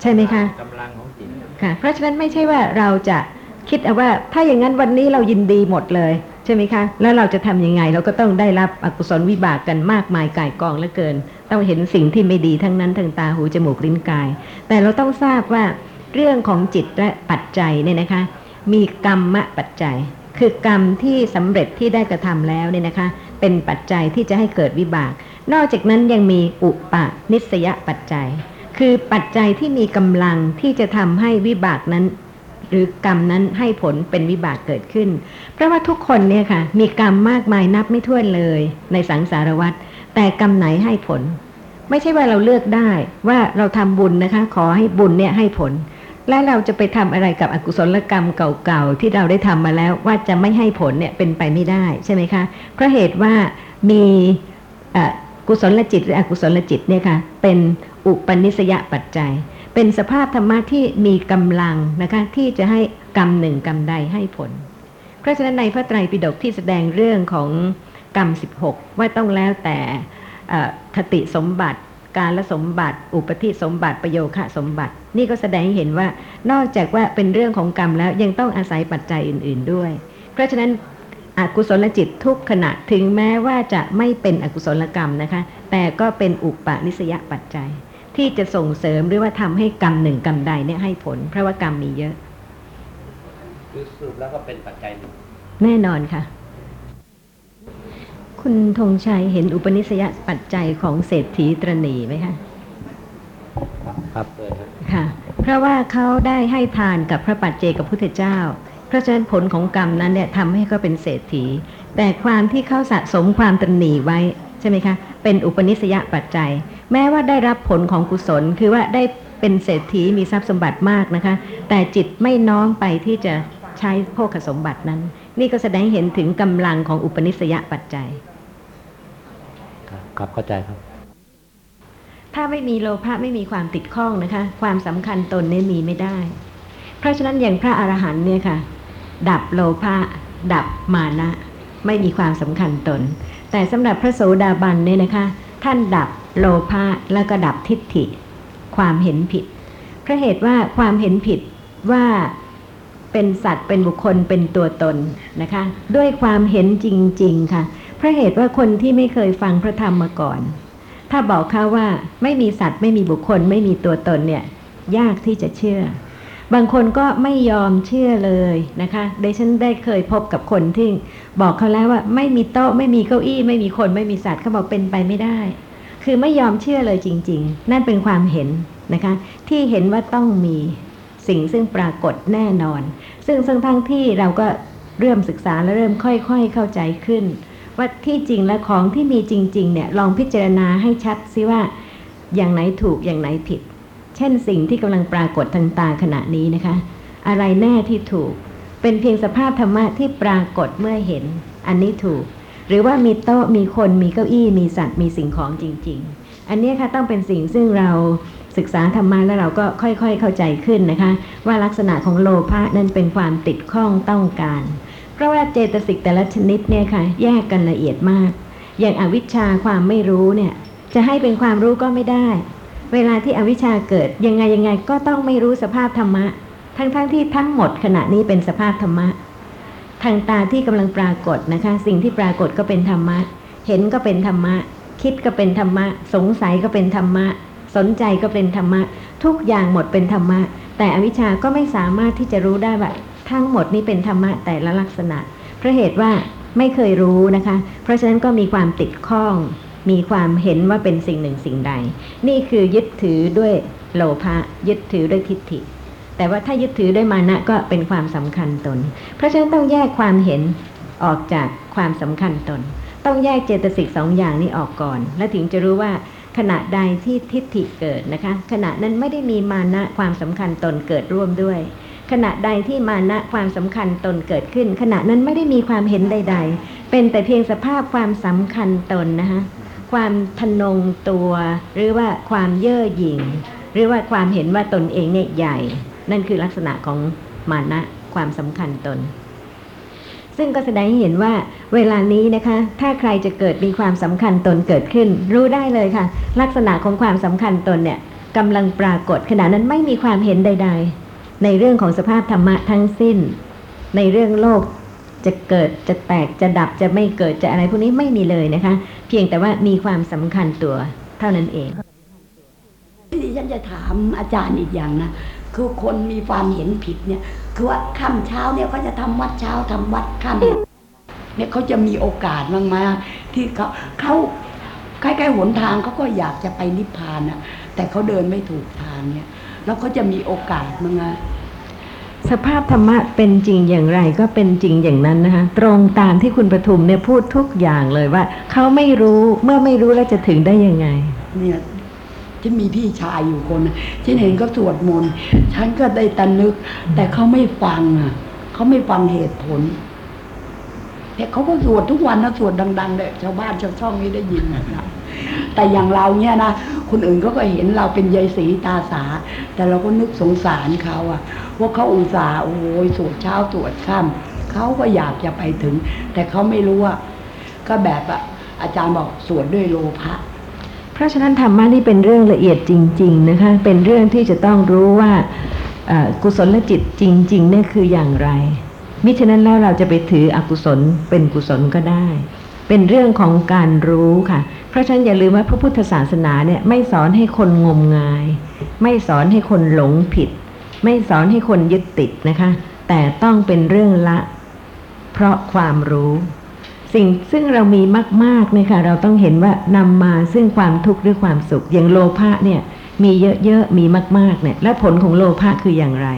ใช่ไหมคะกำลังของจิตค่ะ เพราะฉะนั้นไม่ใช่ว่าเราจะ คิดเอาว่าถ้าอย่างนั้นวันนี้เรายินดีหมดเลยใช่ไหมคะ แล้วเราจะทำยังไงเราก็ต้องได้รับอกุศลวิบากกันมากมายก่ายกองเหลือเกิน ต้องเห็นสิ่งที่ไม่ดีทั้งนั้นทางตาหูจมูกลิ้นกาย แต่เราต้องทราบว่าเรื่องของจิตและปัจจัยเนี่ยนะคะ มีกรรมปัจจัย คือกรรมที่สำเร็จที่ได้กระทำแล้วเนี่ยนะคะ เป็นปัจจัยที่จะให้เกิดวิบาก นอกจากนั้นยังมีอุปนิสยปัจจัย คือปัจจัยที่มีกำลังที่จะทำให้วิบากนั้น รือกรรมนั้นให้ผลเป็นวิบากเกิดขึ้น เพราะว่าทุกคนเนี่ยค่ะ มีกรรมมากมายนับไม่ถ้วนเลยในสังสารวัฏแต่กรรมไหนให้ผล ไม่ใช่ว่าเราเลือกได้ว่าเราทำบุญนะคะ ขอให้บุญเนี่ยให้ผล และเราจะไปทำอะไรกับอกุศลกรรมเก่าๆที่เราได้ทำมาแล้วว่าจะไม่ให้ผลเนี่ยเป็นไปไม่ได้ใช่ไหมคะเพราะเหตุว่ามีอกุศลจิตหรืออกุศลจิตเนี่ยค่ะเป็นอุปนิสยปัจจัย เป็นสภาพธรรมะที่มีกำลังนะคะที่จะให้กรรมหนึ่งกรรมใดให้ผล เพราะฉะนั้นในพระไตรปิฎกที่แสดงเรื่องของกรรม 16 ว่าต้องแล้วแต่คติสมบัติ การละสมบัติ อุปธิสมบัติประโยคะสมบัติ นี่ก็แสดงให้เห็นว่านอกจากว่าเป็นเรื่องของกรรมแล้วยังต้องอาศัยปัจจัยอื่น ๆด้วย เพราะฉะนั้นอกุศลจิตทุกขณะถึงแม้ว่าจะไม่เป็นอกุศลกรรมนะคะ แต่ก็เป็นอุปนิสยปัจจัย ที่จะส่งเสริมหรือว่าทำให้กรรมหนึ่งกรรมใดเนี่ยให้ผล เพราะว่ากรรมมีเยอะคือสรุปแล้วก็เป็นปัจจัยหนึ่งแน่นอนค่ะ คุณธงชัยเห็นอุปนิสยปัจจัยของเศรษฐีตรณีไหมคะครับเลยครับค่ะ เพราะว่าเขาได้ให้ทานกับพระปัจเจกับพุทธเจ้า เพราะฉะนั้นผลของกรรมนั้นเนี่ยทำให้เขาเป็นเศรษฐี แต่ความที่เขาสะสมความตรณีไว้ใช่ไหมคะ เป็นอุปนิสยปัจจัย แม้ว่าได้รับผลของกุศล คือว่าได้เป็นเศรษฐีมีทรัพย์สมบัติมากนะคะ แต่จิตไม่น้อมไปที่จะใช้โภคสมบัตินั้น นี่ก็แสดงให้เห็นถึงกำลังของอุปนิสยปัจจัยครับครับเข้าใจครับ ถ้าไม่มีโลภะไม่มีความติดข้องนะคะ ความสำคัญตนเนี่ยมีไม่ได้ เพราะฉะนั้นอย่างพระอรหันต์เนี่ยค่ะ ดับโลภะดับมานะ ไม่มีความสำคัญตน แต่สำหรับพระโสดาบันเนี่ยนะคะ ท่านดับโลภะแล้วก็ดับทิฏฐิ ความเห็นผิดเพราะเหตุว่าความเห็นผิดว่าเป็นสัตว์เป็นบุคคลเป็นตัวตนนะคะ ด้วยความเห็นจริง ๆ ค่ะเพราะเหตุว่าคนที่ไม่เคยฟังพระธรรมมาก่อน ถ้าบอกเขาว่าไม่มีสัตว์ไม่มีบุคคล ไม่มีตัวตนเนี่ย ยากที่จะเชื่อ บางคนก็ไม่ยอมเชื่อเลยนะคะดิฉันได้เคยพบกับคนที่บอกเขาแล้วว่าไม่มีโต๊ะไม่มีเก้าอี้ ไม่มีคนไม่มีสัตว์เขาบอกเป็นไปไม่ได้ คือไม่ยอมเชื่อเลยจริง ๆ นั่นเป็นความเห็นนะคะที่เห็นว่าต้องมีสิ่งซึ่งปรากฏแน่นอน ซึ่งซึ่งทั้งที่เราก็เริ่มศึกษาและเริ่มค่อยๆเข้าใจขึ้น ว่าที่จริงและของที่มีจริงๆเนี่ยลองพิจารณาให้ชัดซิว่าอย่างไหนถูกอย่างไหนผิด เช่นสิ่งที่กำลังปรากฏทางตาขณะนี้นะคะ อะไรแน่ที่ถูก เป็นเพียงสภาพธรรมะที่ปรากฏเมื่อเห็น อันนี้ถูก หรือว่ามีโต๊ะมีคนมีเก้าอี้มีสัตว์มีสิ่งของจริง ๆ อันนี้ค่ะต้องเป็นสิ่งซึ่งเราศึกษาธรรมะแล้วเราก็ค่อยๆเข้าใจขึ้นนะคะ ว่าลักษณะของโลภะนั้นเป็นความติดข้องต้องการ เพราะว่าเจตสิกแต่ละชนิดเนี่ยค่ะแยกกันละเอียดมาก อย่างอวิชชาความไม่รู้เนี่ยจะให้เป็นความรู้ก็ไม่ได้ เวลาที่อวิชชาเกิดยังไงยังไงก็ต้องไม่รู้สภาพธรรมะ ทั้งๆทที่ทั้งหมดขณะนี้เป็นสภาพธรรมะ ทางตาที่กำลังปรากฏนะคะ สิ่งที่ปรากฏก็เป็นธรรมะ เห็นก็เป็นธรรมะ คิดก็เป็นธรรมะ สงสัยก็เป็นธรรมะ สนใจก็เป็นธรรมะ ทุกอย่างหมดเป็นธรรมะ แต่อวิชชาก็ไม่สามารถที่จะรู้ได้ว่าทั้งหมดนี้เป็นธรรมะแต่ละลักษณะเพราะเหตุว่าไม่เคยรู้นะคะ เพราะฉะนั้นก็มีความติดข้อง มีความเห็นว่าเป็นสิ่งหนึ่งสิ่งใด นี่คือยึดถือด้วยโลภะยึดถือด้วยทิฏฐิ แต่ว่าถ้ายึดถือด้วยมานะก็เป็นความสำคัญตน เพราะฉะนั้นต้องแยกความเห็นออกจากความสำคัญตน ต้องแยกเจตสิกสองอย่างนี้ออกก่อน แล้วถึงจะรู้ว่าขณะใดที่ทิฏฐิเกิดนะคะ ขณะนั้นไม่ได้มีมานะความสำคัญตนเกิดร่วมด้วย ขณะใดที่มานะความสำคัญตนเกิดขึ้น ขณะนั้นไม่ได้มีความเห็นใด ๆ เป็นแต่เพียงสภาพความสำคัญตนนะคะ ความทะนงตัว หรือว่าความเย่อหยิ่ง หรือว่าความเห็นว่าตนเองเนี่ยใหญ่ นั่นคือลักษณะของมานะความสำคัญตน ซึ่งก็แสดงให้เห็นว่าเวลานี้นะคะ ถ้าใครจะเกิดมีความสำคัญตนเกิดขึ้น รู้ได้เลยค่ะ ลักษณะของความสำคัญตนเนี่ยกำลังปรากฏขณะนั้นไม่มีความเห็นใด ๆ ในเรื่องของสภาพธรรมะทั้งสิ้น ในเรื่องโลก จะเกิดจะแตกจะดับจะไม่เกิดจะอะไรพวกนี้ไม่มีเลยนะคะ เพียงแต่ว่ามีความสำคัญตัวเท่านั้นเองดิฉันจะถามอาจารย์อีกอย่างนะคือคนมีความเห็นผิดเนี่ย คือว่าค่ำเช้าเนี่ยเขาจะทำวัดเช้าทำวัดค่ำเนี่ยเขาจะมีโอกาสมากๆที่เขาเขาใกล้ๆหนทางเขาก็อยากจะไปนิพพานนะแต่เขาเดินไม่ถูกทางเนี่ย แล้วเขาจะมีโอกาสมั้งอะ สภาพธรรมะเป็นจริงอย่างไรก็เป็นจริงอย่างนั้นนะคะตรงตามที่คุณประทุมเนี่ยพูดทุกอย่างเลยว่าเขาไม่รู้เมื่อไม่รู้แล้วจะถึงได้ยังไง เนี่ยที่มีพี่ชายอยู่คนฉันเห็นเขาสวดมนต์ฉันก็ได้แตะนึก แต่เขาไม่ฟังอะเขาไม่ฟังเหตุผลแต่เขาก็สวดทุกวันนะสวดดังๆเลยชาวบ้านชาวช่องนี้ได้ยินนะ แต่อย่างเราเนี่ยนะคนอื่นเขาก็เห็นเราเป็นยายสีตาสา แต่เราก็นึกสงสารเขาอะว่าเขาอุตส่าห์โอ้ยสวดเช้าสวดค่ำเขาก็อยากจะไปถึง แต่เขาไม่รู้ว่าก็แบบอะอาจารย์บอกสวดด้วยโลภะเพราะฉะนั้นธรรมะนี่เป็นเรื่องละเอียดจริง ๆ นะคะ เป็นเรื่องที่จะต้องรู้ว่ากุศลจิตจริงๆเนี่ยคืออย่างไร มิฉะนั้นแล้วเราจะไปถืออกุศลเป็นกุศลก็ได้ เป็นเรื่องของการรู้ค่ะ เพราะฉะนั้นอย่าลืมว่าพระพุทธศาสนาเนี่ยไม่สอนให้คนงมงาย ไม่สอนให้คนหลงผิด ไม่สอนให้คนยึดติดนะคะ แต่ต้องเป็นเรื่องละ เพราะความรู้ สิ่งซึ่งเรามีมากๆเนี่ยค่ะเราต้องเห็นว่านำมาซึ่งความทุกข์หรือความสุข อย่างโลภะเนี่ยมีเยอะๆ มีมากๆ เนี่ย และผลของโลภะคืออย่างไร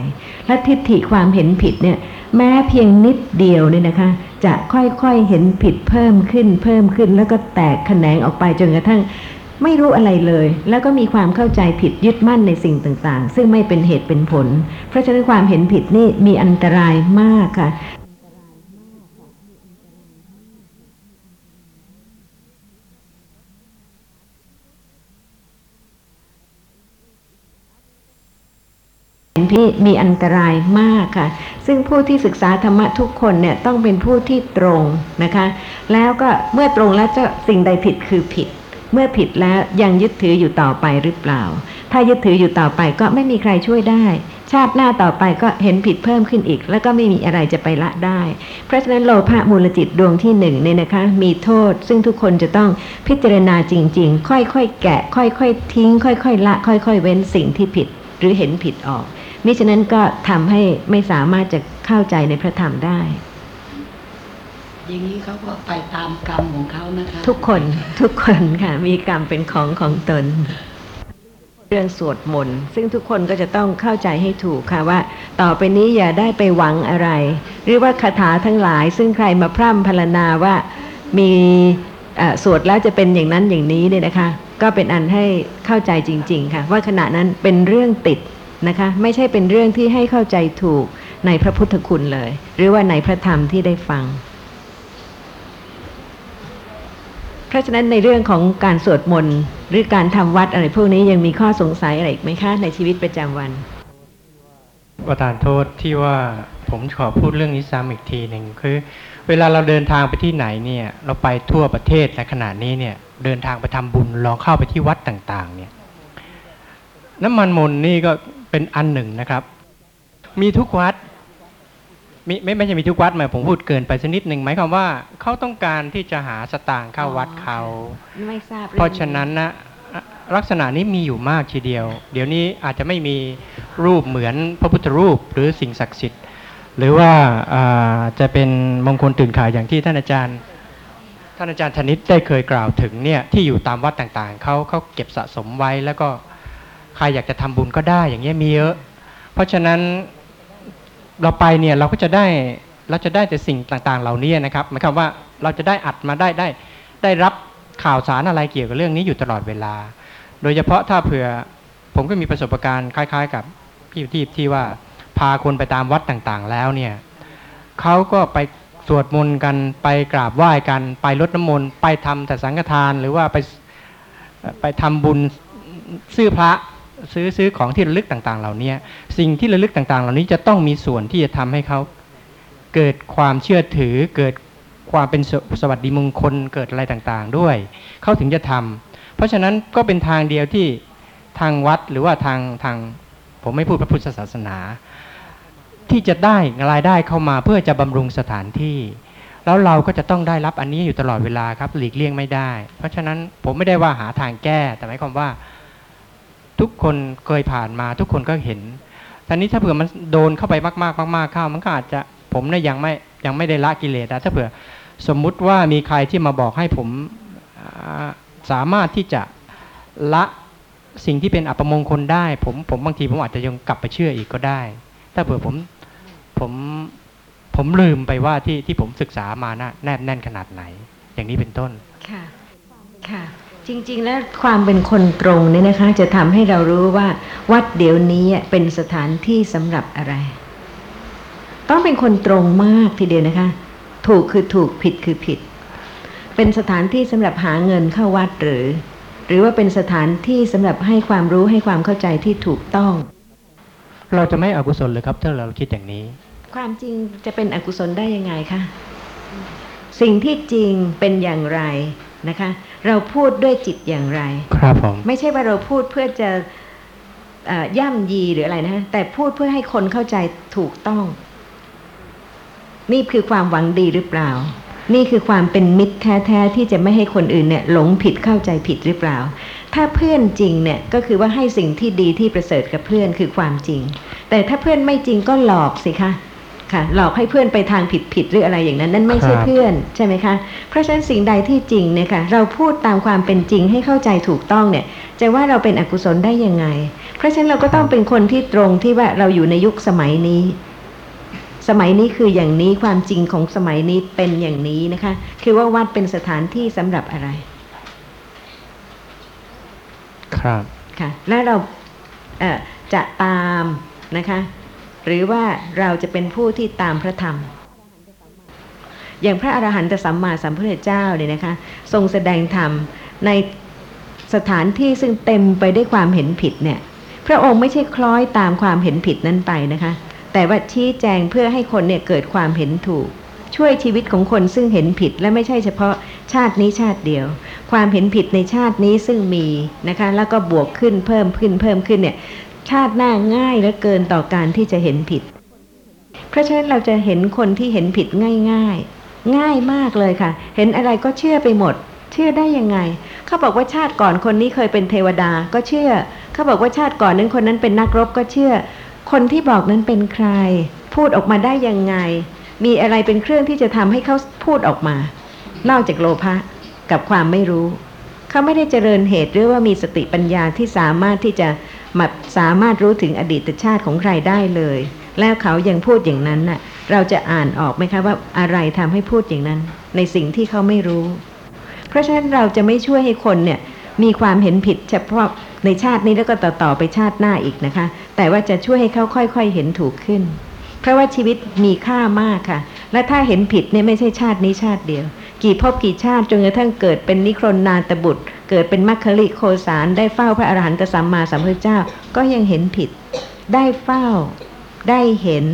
และทิฏฐิความเห็นผิดเนี่ย แม้เพียงนิดเดียวเนี่ยนะคะ จะค่อยๆเห็นผิดเพิ่มขึ้นเพิ่มขึ้น แล้วก็แตกแขนงออกไปจนกระทั่งไม่รู้อะไรเลย แล้วก็มีความเข้าใจผิดยึดมั่นในสิ่งต่างๆ ซึ่งไม่เป็นเหตุเป็นผล เพราะฉะนั้นความเห็นผิดนี่มีอันตรายมากค่ะ ที่มีอันตรายมากค่ะ ซึ่งผู้ที่ศึกษาธรรมะทุกคนเนี่ยต้องเป็นผู้ที่ตรงนะคะ แล้วก็เมื่อตรงแล้วจะสิ่งใดผิดคือผิด เมื่อผิดแล้วยังยึดถืออยู่ต่อไปหรือเปล่า ถ้ายึดถืออยู่ต่อไปก็ไม่มีใครช่วยได้ ชาติหน้าต่อไปก็เห็นผิดเพิ่มขึ้นอีก แล้วก็ไม่มีอะไรจะไปละได้ เพราะฉะนั้นโลภะมูลจิตดวงที่หนึ่งเนี่ยนะคะ มีโทษ ซึ่งทุกคนจะต้องพิจารณาจริง ๆ ค่อยๆแกะ ค่อยๆทิ้ง ค่อยๆละ ค่อย ๆ เว้นสิ่งที่ผิด หรือเห็นผิดออก มิฉะนั้นก็ทำให้ไม่สามารถจะเข้าใจในพระธรรมได้ อย่างนี้เขาก็ไปตามกรรมของเขานะคะ ทุกคนทุกคนค่ะ มีกรรมเป็นของของตน เรื่องสวดมนต์ซึ่งทุกคนก็จะต้องเข้าใจให้ถูกค่ะว่า ต่อไปนี้อย่าได้ไปหวังอะไร หรือว่าคาถาทั้งหลาย ซึ่งใครมาพร่ำพรรณนาว่ามีเอ่อสวดแล้วจะเป็นอย่างนั้นอย่างนี้เนี่ยนะคะ ก็เป็นอันให้เข้าใจจริง ๆ ค่ะ ว่าขณะนั้นเป็นเรื่องติด นะคะไม่ใช่เป็นเรื่องที่ให้เข้าใจถูกในพระพุทธคุณเลย หรือว่าในพระธรรมที่ได้ฟัง เพราะฉะนั้นในเรื่องของการสวดมนต์หรือการทำวัดอะไรพวกนี้ยังมีข้อสงสัยอะไรอีกไหมคะในชีวิตประจำวันประทานโทษที่ว่าผมขอพูดเรื่องนี้ซ้ำอีกทีหนึ่งคือ เวลาเราเดินทางไปที่ไหนเนี่ย เราไปทั่วประเทศในขณะนี้เนี่ย เดินทางไปทำบุญลองเข้าไปที่วัดต่าง ๆ เนี่ย น้ำมันมนต์นี่ก็ เป็นอันหนึ่งนะครับ มีทุกวัดมีไม่ไม่ใช่มีทุกวัดหมายผมพูดเกินไปสักนิดหนึ่งหมายความว่าเขาต้องการที่จะหาสตางค์เข้าวัดเขาไม่ทราบองเพราะฉะนั้นนะลักษณะนี้มีอยู่มากทีเดียว เดี๋ยวนี้อาจจะไม่มีรูปเหมือนพระพุทธรูปหรือสิ่งศักดิ์สิทธิ์ หรือว่าอ่าจะเป็นมงคลตื่นข่าวอย่างที่ท่านอาจารย์ท่านอาจารย์ธนิตได้เคยกล่าวถึงเนี่ยที่อยู่ตามวัดต่างๆเขาเขาเก็บสะสมไว้แล้วก็ ใครอยากจะทำบุญก็ได้อย่างเงี้ยมีเยอะ เพราะฉะนั้นเราไปเนี่ยเราก็จะได้เราจะได้แต่สิ่งต่างๆ เหล่านี้นะครับหมายความว่าเราจะได้อัดมาได้ได้ ได้รับข่าวสารอะไรเกี่ยวกับเรื่องนี้อยู่ตลอดเวลา โดยเฉพาะถ้าเผื่อผมก็มีประสบการณ์คล้าย ๆ กับพี่ที่ที่ว่าพาคนไปตามวัดต่างๆ แล้วเนี่ยเขาก็ไปสวดมนต์กันไปกราบไหว้กันไปรดน้ำมนต์ไปทำแต่สังฆทานหรือว่าไปไปทำบุญซื้อพระ ซื้อซื้อของที่ระลึกต่าง ๆ เหล่านี้สิ่งที่ระลึกต่าง ๆ เหล่านี้จะต้องมีส่วนที่จะทำให้เขาเกิดความเชื่อถือ เกิดความเป็นสสวัสดิมงคลเกิดอะไรต่างๆ ด้วย เขาถึงจะทำเพราะฉะนั้นก็เป็นทางเดียวที่ทางวัดหรือว่าทางทางผมไม่พูดพระพุทธศาสนา ที่จะได้รายได้เข้ามาเพื่อจะบำรุงสถานที่ แล้วเราก็จะต้องได้รับอันนี้อยู่ตลอดเวลาครับหลีกเลี่ยงไม่ได้ เพราะฉะนั้นผมไม่ได้ว่าหาทางแก้แต่หมายความว่า ทุกคนเคยผ่านมา ทุกคนก็เห็นทีนี้ถ้าเผื่อมันโดนเข้าไปมากๆมากๆเข้ามันก็อาจจะผมเนี่ยยังไม่ยังไม่ได้ละกิเลสนะถ้าเผื่อสมมุติว่ามีใครที่มาบอกให้ผมสามารถที่จะละสิ่งที่เป็นอัปมงคลได้ ผมผมบางทีผมอาจจะยังกลับไปเชื่ออีกก็ได้ ถ้าเผื่อผมผมผมลืมไปว่าที่ที่ผมศึกษามานะแนบแน่นขนาดไหน อย่างนี้เป็นต้น ค่ะ ค่ะ จริง ๆ แล้วความเป็นคนตรงเนี่ยนะคะ จะทำให้เรารู้ว่าวัดเดี๋ยวนี้เป็นสถานที่สำหรับอะไร ต้องเป็นคนตรงมากทีเดียวนะคะ ถูกคือถูกผิดคือผิด เป็นสถานที่สำหรับหาเงินเข้าวัดหรือ หรือว่าเป็นสถานที่สำหรับให้ความรู้ให้ความเข้าใจที่ถูกต้อง เราจะไม่อกุศลเลยครับ ถ้าเราคิดอย่างนี้ ความจริงจะเป็นอกุศลได้ยังไงคะสิ่งที่จริงเป็นอย่างไร นะคะ เราพูดด้วยจิตอย่างไร ครับผมไม่ใช่ว่าเราพูดเพื่อจะเอ่อย่ำยีหรืออะไรนะฮะแต่พูดเพื่อให้คนเข้าใจถูกต้อง นี่คือความหวังดีหรือเปล่า นี่คือความเป็นมิตรแท้ๆที่จะไม่ให้คนอื่นเนี่ย หลงผิดเข้าใจผิดหรือเปล่า ถ้าเพื่อนจริงเนี่ยก็คือว่าให้สิ่งที่ดีที่ประเสริฐกับเพื่อนคือความจริง แต่ถ้าเพื่อนไม่จริงก็หลอกสิคะ ค่ะหลอกให้เพื่อนไปทางผิดผิดๆหรืออะไรอย่างนั้น นั่นไม่ใช่ครับเพื่อนใช่ไหมคะเพราะฉะนั้นสิ่งใดที่จริงเนี่ยค่ะเราพูดตามความเป็นจริงให้เข้าใจถูกต้องเนี่ยจะว่าเราเป็นอกุศลได้ยังไง เพราะฉะนั้นเราก็ต้องเป็นคนที่ตรงที่ว่าเราอยู่ในยุคสมัยนี้ สมัยนี้คืออย่างนี้ความจริงของสมัยนี้เป็นอย่างนี้นะคะ คือว่าวัดเป็นสถานที่สำหรับอะไร ครับค่ะ และเราเอ่อจะตามนะคะ หรือว่าเราจะเป็นผู้ที่ตามพระธรรม อย่างพระอรหันตสัมมาสัมพุทธเจ้าเนี่ยนะคะ ทรงแสดงธรรมในสถานที่ซึ่งเต็มไปด้วยความเห็นผิดเนี่ยพระองค์ไม่ใช่คล้อยตามความเห็นผิดนั้นไปนะคะ แต่ว่าชี้แจงเพื่อให้คนเนี่ยเกิดความเห็นถูก ช่วยชีวิตของคนซึ่งเห็นผิดและไม่ใช่เฉพาะชาตินี้ชาติเดียว ความเห็นผิดในชาตินี้ซึ่งมีนะคะ แล้วก็บวกขึ้นเพิ่มขึ้นเพิ่มขึ้นเนี่ย ชาติหน้าง่ายเหลือเกินต่อการที่จะเห็นผิด เพราะฉะนั้นเราจะเห็นคนที่เห็นผิดง่าย ๆ ง่ายมากเลยค่ะ เห็นอะไรก็เชื่อไปหมด เชื่อได้ยังไง เขาบอกว่าชาติก่อนคนนี้เคยเป็นเทวดาก็เชื่อ เขาบอกว่าชาติก่อนนั้นคนนั้นเป็นนักรบก็เชื่อ คนที่บอกนั้นเป็นใคร พูดออกมาได้ยังไง มีอะไรเป็นเครื่องที่จะทำให้เขาพูดออกมา นอกจากโลภะกับความไม่รู้ เขาไม่ได้เจริญเหตุหรือว่ามีสติปัญญาที่สามารถที่จะ มาสามารถรู้ถึงอดีตชาติของใครได้เลย แล้วเขายังพูดอย่างนั้นน่ะ เราจะอ่านออกไหมคะว่าอะไรทำให้พูดอย่างนั้น ในสิ่งที่เขาไม่รู้ เพราะฉะนั้นเราจะไม่ช่วยให้คนเนี่ยมีความเห็นผิดเฉพาะในชาตินี้แล้วก็ต่อๆไปชาติหน้าอีกนะคะ แต่ว่าจะช่วยให้เขาค่อยๆเห็นถูกขึ้น เพราะว่าชีวิตมีค่ามากค่ะ และถ้าเห็นผิดเนี่ยไม่ใช่ชาตินี้ชาติเดียว กี่ภพกี่ชาติจนกระทั่งเกิดเป็นนิครนนาตบุตร เกิดเป็นมัคคลิโคสารได้เฝ้าพระอรหันตสัมมาสัมพุทธเจ้าก็ยังเห็นผิด ได้เฝ้า ได้เห็น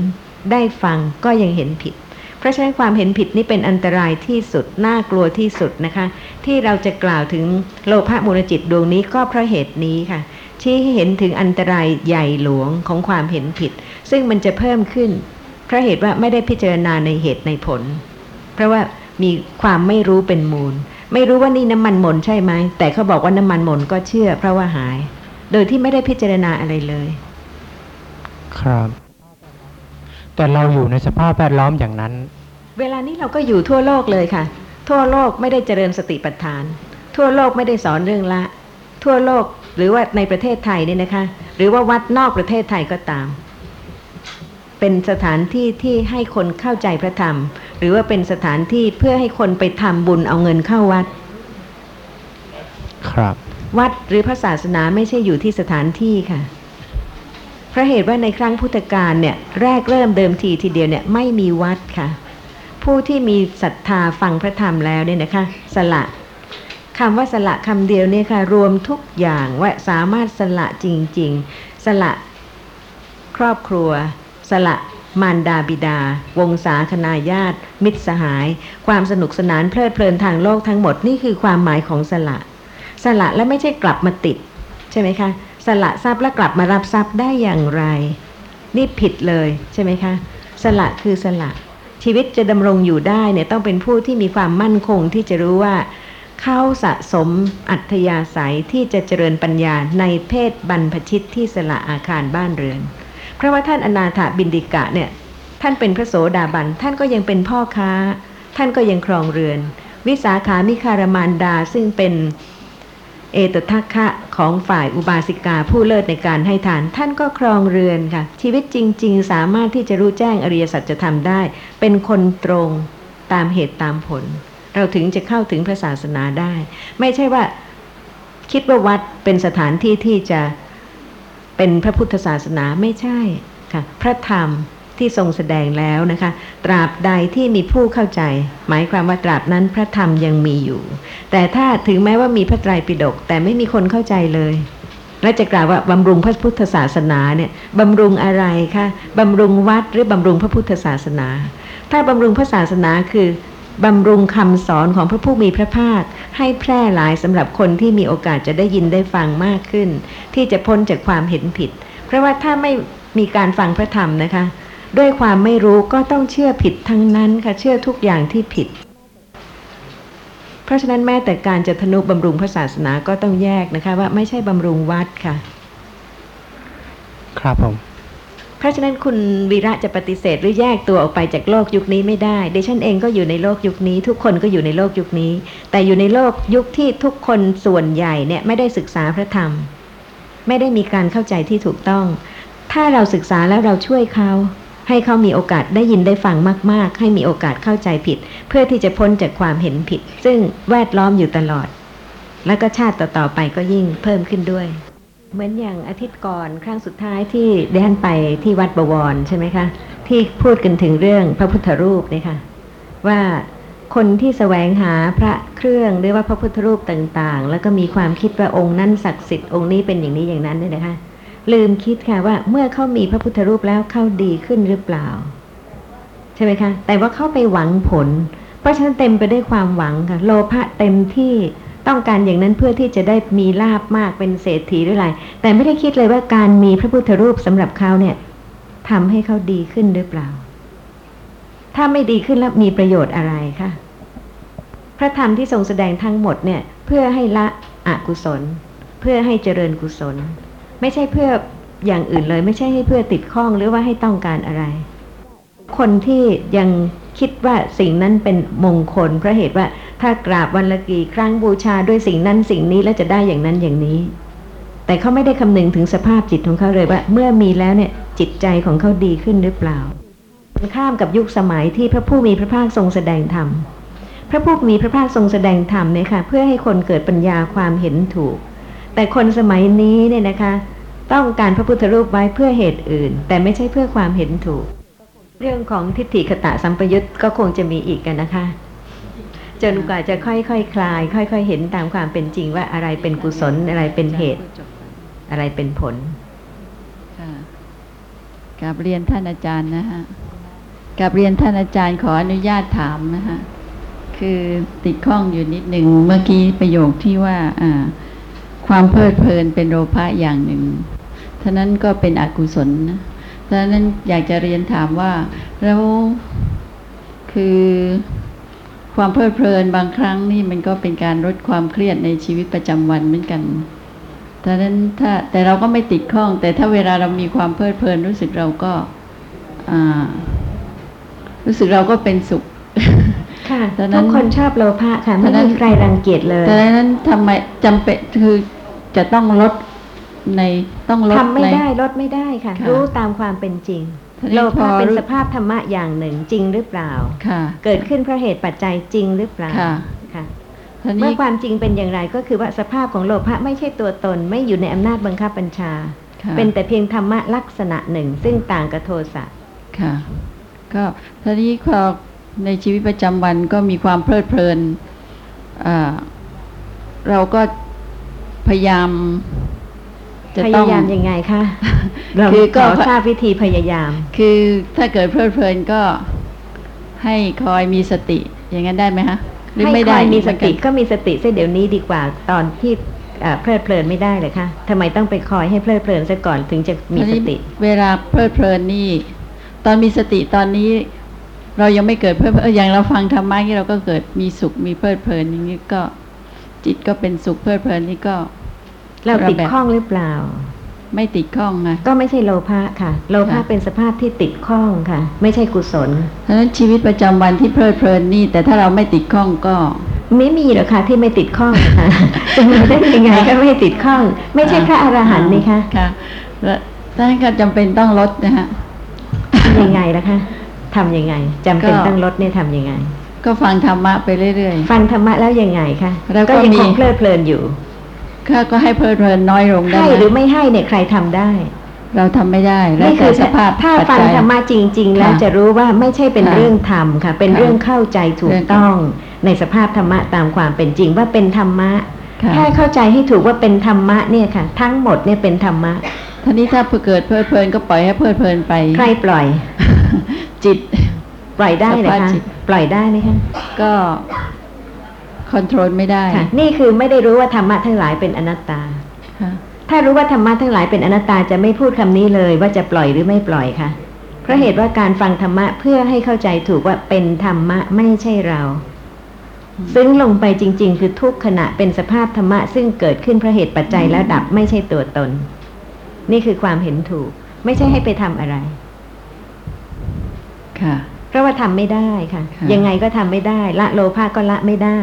ได้ฟังก็ยังเห็นผิด เพราะฉะนั้นความเห็นผิดนี่เป็นอันตรายที่สุดน่ากลัวที่สุดนะคะ ที่เราจะกล่าวถึงโลภะมูลจิตดวงนี้ก็เพราะเหตุนี้ค่ะชี้ให้เห็นถึงอันตรายใหญ่หลวงของความเห็นผิด ซึ่งมันจะเพิ่มขึ้น เพราะเหตุว่าไม่ได้พิจารณาในเหตุในผล เพราะว่ามีความไม่รู้เป็นมูล ไม่รู้ว่านี่น้ำมันหมนใช่ไหม แต่เขาบอกว่าน้ำมันหมนก็เชื่อ เพราะว่าหาย โดยที่ไม่ได้พิจารณาอะไรเลย ครับ แต่เราอยู่ในสภาพแวดล้อมอย่างนั้น เวลานี้เราก็อยู่ทั่วโลกเลยค่ะ ทั่วโลกไม่ได้เจริญสติปัฏฐาน ทั่วโลกไม่ได้สอนเรื่องละ ทั่วโลกหรือว่าในประเทศไทยเนี่ยนะคะ หรือว่าวัดนอกประเทศไทยก็ตาม เป็นสถานที่ที่ให้คนเข้าใจพระธรรม หรือว่าเป็นสถานที่เพื่อให้คนไปทำบุญเอาเงินเข้าวัด ครับ วัดหรือพระศาสนาไม่ใช่อยู่ที่สถานที่ค่ะเพราะเหตุว่าในครั้งพุทธกาลเนี่ยแรกเริ่มเดิมทีทีเดียวเนี่ยไม่มีวัดค่ะ ผู้ที่มีศรัทธาฟังพระธรรมแล้วเนี่ยนะคะ สละคำว่าสละคำเดียวเนี่ยค่ะ รวมทุกอย่างว่าสามารถสละจริง ๆ สละครอบครัวส ละ มารดาบิดา วงศาคณาญาติ มิตรสหาย ความสนุกสนานเพลิดเพลินทางโลกทั้งหมดนี่คือความหมายของสละ สละและไม่ใช่กลับมาติด ใช่ไหมคะสละทรัพย์แล้วกลับมารับทรัพย์ได้อย่างไร นี่ผิดเลยใช่ไหมคะ สละคือสละ ชีวิตจะดำรงอยู่ได้เนี่ยต้องเป็นผู้ที่มีความมั่นคงที่จะรู้ว่าเขาสะสมอัธยาศัยที่จะเจริญปัญญาในเพศบรรพชิตที่สละอาคารบ้านเรือน ราะว่าท่านอนาถบินดิกะเนี่ยท่านเป็นพระโสดาบันท่านก็ยังเป็นพ่อค้า ท่านก็ยังครองเรือน วิสาขามิคารมานดาซึ่งเป็นเอตทัคคะของฝ่ายอุบาสิกาผู้เลิศในการให้ทาน ท่านก็ครองเรือนค่ะ ชีวิตจริง ๆ สามารถที่จะรู้แจ้งอริยสัจธรรมได้ เป็นคนตรงตามเหตุตามผล เราถึงจะเข้าถึงพระศาสนาได้ ไม่ใช่ว่าคิดว่าวัดเป็นสถานที่ที่จะ เป็นพระพุทธศาสนาไม่ใช่ค่ะพระธรรมที่ทรงแสดงแล้วนะคะ ตราบใดที่มีผู้เข้าใจ หมายความว่าตราบนั้นพระธรรมยังมีอยู่ แต่ถ้าถึงแม้ว่ามีพระไตรปิฎกแต่ไม่มีคนเข้าใจเลยและจะกล่าวว่าบำรุงพระพุทธศาสนาเนี่ยบำรุงอะไรคะบำรุงวัดหรือบำรุงพระพุทธศาสนา ถ้าบำรุงพระศาสนาคือ บำรุงคำสอนของพระผู้มีพระภาค ให้แพร่หลายสำหรับคนที่มีโอกาสจะได้ยินได้ฟังมากขึ้น ที่จะพ้นจากความเห็นผิด เพราะว่าถ้าไม่มีการฟังพระธรรมนะคะ ด้วยความไม่รู้ก็ต้องเชื่อผิดทั้งนั้นค่ะเชื่อทุกอย่างที่ผิด เพราะฉะนั้นแม้แต่การจะทนุบำรุงพระศาสนาก็ต้องแยกนะคะ ว่าไม่ใช่บำรุงวัดค่ะ ครับผม ราะฉะนั้นคุณวีระจะปฏิเสธหรือแยกตัวออกไปจากโลกยุคนี้ไม่ได้ดิฉันเองก็อยู่ในโลกยุคนี้ ทุกคนก็อยู่ในโลกยุคนี้ แต่อยู่ในโลกยุคที่ทุกคนส่วนใหญ่เนี่ยไม่ได้ศึกษาพระธรรม ไม่ได้มีการเข้าใจที่ถูกต้อง ถ้าเราศึกษาแล้วเราช่วยเขาให้เขามีโอกาสได้ยินได้ฟังมาก ๆ ให้มีโอกาสเข้าใจผิด เพื่อที่จะพ้นจากความเห็นผิด ซึ่งแวดล้อมอยู่ตลอด แล้วก็ชาติต่อๆไปก็ยิ่งเพิ่มขึ้นด้วย เหมือนอย่างอาทิตย์ก่อนครั้งสุดท้ายที่เดนไปที่วัดบวรใช่ไหมคะที่พูดกันถึงเรื่องพระพุทธรูปเนี่ยค่ะว่าคนที่แสวงหาพระเครื่องหรือว่าพระพุทธรูปต่างๆ แล้วก็มีความคิดว่าองค์นั้นศักดิ์สิทธิ์องค์นี้เป็นอย่างนี้อย่างนั้นเนี่ยนะคะ ลืมคิดค่ะว่าเมื่อเขามีพระพุทธรูปแล้วเขาดีขึ้นหรือเปล่า ใช่ไหมคะ แต่ว่าเขาไปหวังผล เพราะฉะนั้นเต็มไปด้วยความหวังค่ะ โลภะเต็มที่ ต้องการอย่างนั้นเพื่อที่จะได้มีลาบมากเป็นเศรษฐีหรืออะไร แต่ไม่ได้คิดเลยว่าการมีพระพุทธรูปสำหรับเขาเนี่ยทำให้เขาดีขึ้นหรือเปล่า ถ้าไม่ดีขึ้นแล้วมีประโยชน์อะไรคะพระธรรมที่ทรงแสดงทั้งหมดเนี่ยเพื่อให้ละอกุศล เพื่อให้เจริญกุศล ไม่ใช่เพื่ออย่างอื่นเลย ไม่ใช่ให้เพื่อติดข้องหรือว่าให้ต้องการอะไร คนที่ยัง คิดว่าสิ่งนั้นเป็นมงคล เพราะเหตุว่าถ้ากราบวันละกี่ครั้งบูชาด้วยสิ่งนั้นสิ่งนี้แล้วจะได้อย่างนั้นอย่างนี้ แต่เขาไม่ได้คำนึงถึงสภาพจิตของเขาเลยว่า เมื่อมีแล้วเนี่ยจิตใจของเขาดีขึ้นหรือเปล่าข้ามกับยุคสมัยที่พระผู้มีพระภาคทรงแสดงธรรมพระผู้มีพระภาคทรงแสดงธรรมเนี่ยค่ะเพื่อให้คนเกิดปัญญาความเห็นถูก แต่คนสมัยนี้เนี่ยนะคะ ต้องการพระพุทธรูปไว้เพื่อเหตุอื่น แต่ไม่ใช่เพื่อความเห็นถูก เรื่องของทิฏฐิคตะสัมปยุตก็คงจะมีอีกกันนะคะ จนกว่าจะค่อยๆคคลาย ค่อย ๆ เห็นตามความเป็นจริงว่าอะไรเป็นกุศลอะไรเป็นเหตุ อะไรเป็นผลกราบเรียนท่านอาจารย์นะฮะกราบเรียนท่านอาจารย์ขออนุญาตถามนะฮะคือติดข้องอยู่นิดหนึ่งเมื่อกี้ประโยคที่ว่าความเพลิดเพลินเป็นโลภะอย่างหนึ่งท่านั้นก็เป็นอกุศลนะ ท่านั้นอยากจะเรียนถามว่า แล้วคือความเพลิดเพลินบางครั้งนี่มันก็เป็นการลดความเครียดในชีวิตประจำวันเหมือนกันดังนั้นถ้าแต่เราก็ไม่ติดข้อง แต่ถ้าเวลาเรามีความเพลิดเพลินรู้สึกเราก็อ่ารู้สึกเราก็เป็นสุข ค่ะตอนนั้ทุนกคนชอบโลภะค่ะไม่ตอนนั้นมีใครรังเกียจเลยแต่ดังนั้นทำไมจำเป็นคือจะต้องลด ในต้องลดทำไม่ในได้ลดไม่ได้ค่ะค่ะ รู้ตามความเป็นจริงทีนี้โลพอภะเป็นรู้สภาพธรรมะอย่างหนึ่งจริงหรือเปล่าค่ะเกิดขึ้นเพราะเหตุปัจจัยจริงหรือเปล่าค่ะค่ะทีเมื่นี้อความจริงเป็นอย่างไรก็คือว่าสภาพของโลภะไม่ใช่ตัวตน ไม่อยู่ในอำนาจบังคับบัญชาค่ะเป็นแต่เพียงธรรมะลักษณะหนึ่ง ซึ่งต่างกับโทสะค่ะก็ทีนี้พอในชีวิตประจำวันก็มีความเพลิดเพลินอ่าเราก็พยายาม จะพต้อง ยายามยังไงคะเราคือขก็อทราบวิธีพยายาม คือถ้าเกิดเพลิดเพลินก็ให้คอยมีสติ อย่างนั้นได้ไหมฮะหรือให้ไม่คได้อยมีสติเหอนนก็มีสติซะเดี๋ยวนี้ดีกว่าตอนที่เอ่อเพลิดเพลินไม่ได้เลยคะทำไมต้องไปคอยให้เพลิดเพลินซะก่อนถึงจะมีสติเวลาเพลิดเพลินนี่ ตอนมีสติตอนนี้ เรายังไม่เกิดเพลิดเพลินเอออย่างเราฟังธรรมะนี่เราก็เกิดมีสุขมีเพลิดเพลินอย่างนี้ก็ จิตก็เป็นสุขเพลิดเพลินนี่ก็ เราติดแบบข้องหรือเปล่า ไม่ติดข้องนะก็ไม่ใช่โลภะค่ะ โลภะค่ะเป็นสภาพที่ติดข้องค่ะ ไม่ใช่กุศลเพราะฉะนั้นชีวิตประจำวันที่เพลิดเพลินนี่ แต่ถ้าเราไม่ติดข้องก็ไม่มีหรอกค่ะที่ไม่ติดข้องค่ะจะมีได้ยังไงก็ไม่ติดข้อง ไม่ใช่พระอรหันต์นี่คะค่ะแล้วท่านก็จำเป็นต้องลดนะฮะทำยังไงล่ะคะทำยังไงจำเป็นก็ต้องลดเนี่ยทำยังไง ก็ฟังธรรมะไปเรื่อยฟังธรรมะแล้วยังไงคะแล้วก็ก็ยังมีคงเพลิดเพลินอยู่ ๆก็ก็ให้เพลิดเพลินน้อยลงได้ให้ไหมหรือไม่ให้เนี่ยใครทำได้ เราทำไม่ได้แล้วนี่แต่คือสภาพถ้าปัจฟังจัยธรรมะจริง ๆ แล้วค่ะจะรู้ว่าไม่ใช่เป็นค่ะเรื่องธรรมค่ะ เป็นค่ะเรื่องเข้าใจถูเรื่กองต้องในสภาพธรรมะตามความเป็นจริงว่าเป็นธรรมะค่ะแค่เข้าใจให้ถูกว่าเป็นธรรมะเนี่ยค่ะ ทั้งหมดเนี่ยเป็นธรรมะท่านี้ถ้าเกิดเพลิดเพลินก็ปล่อยให้เพลิดเพลินไปใครปล่อย จิต ปล่อยได้เลยสภาพคะจิตปล่อยได้ไหมคะก็ คอนโทรลไม่ได้ค่ะนี่คือไม่ได้รู้ว่าธรรมะทั้งหลายเป็นอนัตตาค่ะถ้ารู้ว่าธรรมะทั้งหลายเป็นอนัตตาจะไม่พูดคำนี้เลยว่าจะปล่อยหรือไม่ปล่อยค่ะเพราะเหตุว่าการฟังธรรมะเพื่อให้เข้าใจถูกว่าเป็นธรรมะไม่ใช่เรา ซึ่งลงไปจริง ๆ คือทุกขณะเป็นสภาพธรรมะ ซึ่งเกิดขึ้นเพราะเหตุปัจจัยแล้วดับไม่ใช่ตัวตน นี่คือความเห็นถูก ไม่ใช่ให้ไปทำอะไร ค่ะ เพราะว่าทำไม่ได้ค่ะค่ะ ยังไงก็ทำไม่ได้ ละโลภะก็ละไม่ได้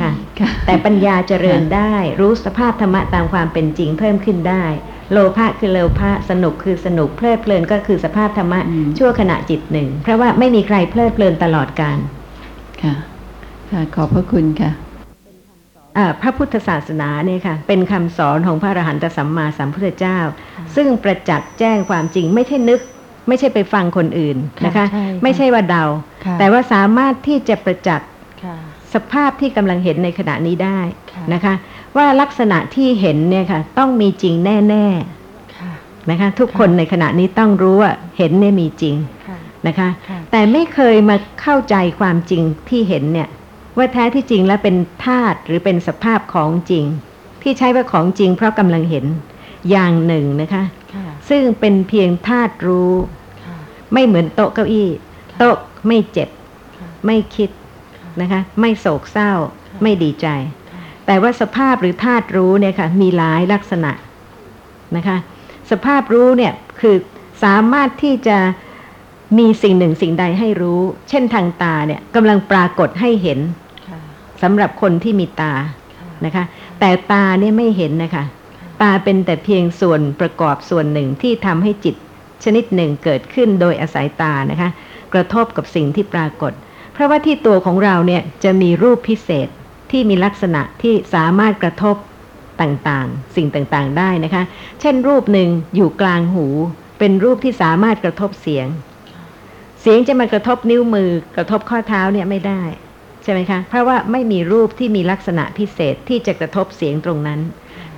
ค่ะค่ะ แต่ปัญญาเจริญได้ รู้สภาพธรรมะตามความเป็นจริงเพิ่มขึ้นได้ โลภะคือโลภะสนุกคือสนุกเพลิดเพลินก็คือสภาพธรรมะอืมชั่วขณะจิตหนึ่ง เพราะว่าไม่มีใครเพลิดเพลินตลอดการค่ะ ค่ะ ขอบพระคุณค่ะอ่าพระพุทธศาสนาเนี่ยค่ะ เป็นคำสอนของพระอรหันตสัมมาสัมพุทธเจ้า ซึ่งประจักษ์แจ้งความจริงไม่ใช่นึก ไม่ใช่ไปฟังคนอื่นนะคะใช่ค่ะไม่ใช่ว่าเดาค่ะแต่ว่าสามารถที่จะประจักษ์ค่ะ สภาพที่กำลังเห็นในขณะนี้ได้ค่ะนะคะ ว่าลักษณะที่เห็นเนี่ยค่ะ ต้องมีจริงแน่ค่ะๆนะคะ ทุกคนในขณะนี้ต้องรู้ว่าเห็นเนี่ยมีจริงค่ะนะคะค่ะแต่ไม่เคยมาเข้าใจความจริงที่เห็นเนี่ย ว่าแท้ที่จริงแล้วเป็นธาตุหรือเป็นสภาพของจริง ที่ใช้ว่าของจริง เพราะกำลังเห็นอย่างหนึ่งนะคะค่ะซึ่งเป็นเพียงธาตุรู้ค่ะไม่เหมือนโต๊ะเก้าอี้ โต๊ะไม่เจ็บค่ะไม่คิด นะคะไม่โศกเศร้าค่ะไม่ดีใจ แต่ว่าสภาพหรือธาตุรู้เนี่ยค่ะมีหลายลักษณะนะคะสสภาพรู้เนี่ยคือสามารถที่จะมีสิ่งหนึ่งสิ่งใดให้รู้ เช่นทางตาเนี่ยกำลังปรากฏให้เห็นสำหรับคนที่มีตานะคะ แต่ตาเนี่ยไม่เห็นนะคะ ตาเป็นแต่เพียงส่วนประกอบส่วนหนึ่งที่ทำให้จิตชนิดหนึ่งเกิดขึ้นโดยอาศัยตานะคะ กระทบกับสิ่งที่ปรากฏ เพราะว่าที่ตัวของเราเนี่ยจะมีรูปพิเศษที่มีลักษณะที่สามารถกระทบต่างๆ สิ่งต่างๆได้นะคะ เช่นรูปหนึ่งอยู่กลางหู เป็นรูปที่สามารถกระทบเสียง เสียงจะมากระทบนิ้วมือกระทบข้อเท้าเนี่ยไม่ได้ใช่ไหมคะ เพราะว่าไม่มีรูปที่มีลักษณะพิเศษที่จะกระทบเสียงตรงนั้น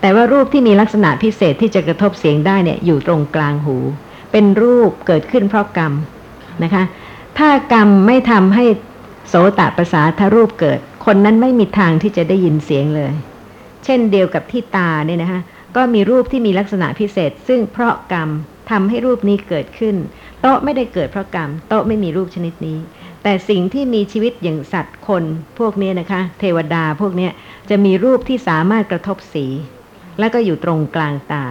แต่ว่ารูปที่มีลักษณะพิเศษที่จะกระทบเสียงได้เนี่ยอยู่ตรงกลางหู เป็นรูปเกิดขึ้นเพราะกรรมนะคะ ถ้ากรรมไม่ทำให้โสตประสาทรูปเกิด คนนั้นไม่มีทางที่จะได้ยินเสียงเลย เช่นเดียวกับที่ตาเนี่ยนะคะก็มีรูปที่มีลักษณะพิเศษ ซึ่งเพราะกรรมทำให้รูปนี้เกิดขึ้น โต๊ะไม่ได้เกิดเพราะกรรม โต๊ะไม่มีรูปชนิดนี้ แต่สิ่งที่มีชีวิตอย่างสัตว์คนพวกนี้นะคะ เทวดาพวกนี้จะมีรูปที่สามารถกระทบสี แล้วก็อยู่ตรงกลางตา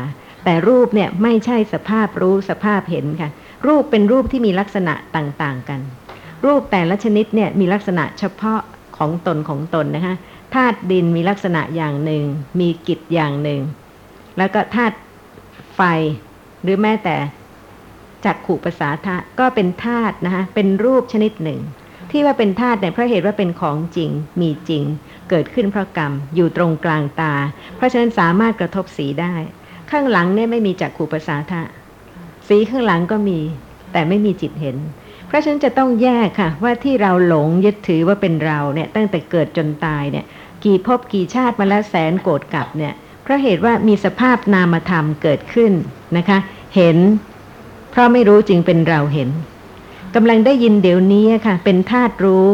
แต่รูปเนี่ยไม่ใช่สภาพรู้สภาพเห็นค่ะ รูปเป็นรูปที่มีลักษณะต่างๆกัน รูปแต่ละชนิดเนี่ยมีลักษณะเฉพาะของตนของตนนะคะธาตุดินมีลักษณะอย่างหนึ่ง มีกิจอย่างหนึ่ง แล้วก็ธาตุไฟหรือแม้แต่จักขู่ภาษาธาตุก็เป็นธาตุนะคะเป็นรูปชนิดหนึ่ง ที่ว่าเป็นธาตุเนี่ยเพราะเหตุว่าเป็นของจริงมีจริง เกิดขึ้นเพราะกรรมอยู่ตรงกลางตา เพราะฉะนั้นสามารถกระทบสีได้ ข้างหลังเนี่ยไม่มีจักขู่ภาษาธาตุ สีข้างหลังก็มี แต่ไม่มีจิตเห็น เพราะฉะนั้นจะต้องแยกค่ะ ว่าที่เราหลงยึดถือว่าเป็นเราเนี่ยตั้งแต่เกิดจนตายเนี่ย กี่ภพกี่ชาติมาแล้วแสนโกรธกลับเนี่ยเพราะเหตุว่ามีสภาพนามธรรมเกิดขึ้นนะคะ เห็น เพราะไม่รู้จึงเป็นเราเห็นกำลังได้ยินเดี๋ยวนี้ค่ะ เป็นธาตุรู้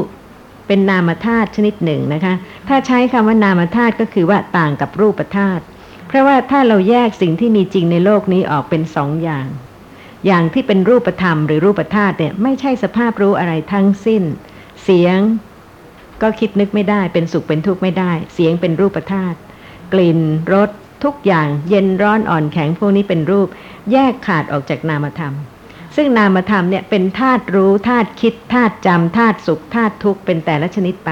เป็นนามธาตุชนิดหนึ่งนะคะ ถ้าใช้คำว่านามธาตุก็คือว่าต่างกับรูปธาตุ เพราะว่าถ้าเราแยกสิ่งที่มีจริงในโลกนี้ออกเป็นสองอย่าง อย่างที่เป็นรูปธรรมหรือรูปธาตุเนี่ยไม่ใช่สภาพรู้อะไรทั้งสิ้น เสียงก็คิดนึกไม่ได้เป็นสุขเป็นทุกข์ไม่ได้ เสียงเป็นรูปธาตุกลิ่นรสทุกอย่างเย็นร้อนอ่อนแข็งพวกนี้เป็นรูป แยกขาดออกจากนามธรรม ซึ่งนามธรรมเนี่ยเป็นธาตุรู้ธาตุคิดธาตุจำธาตุสุขธาตุทุกข์เป็นแต่ละชนิดไป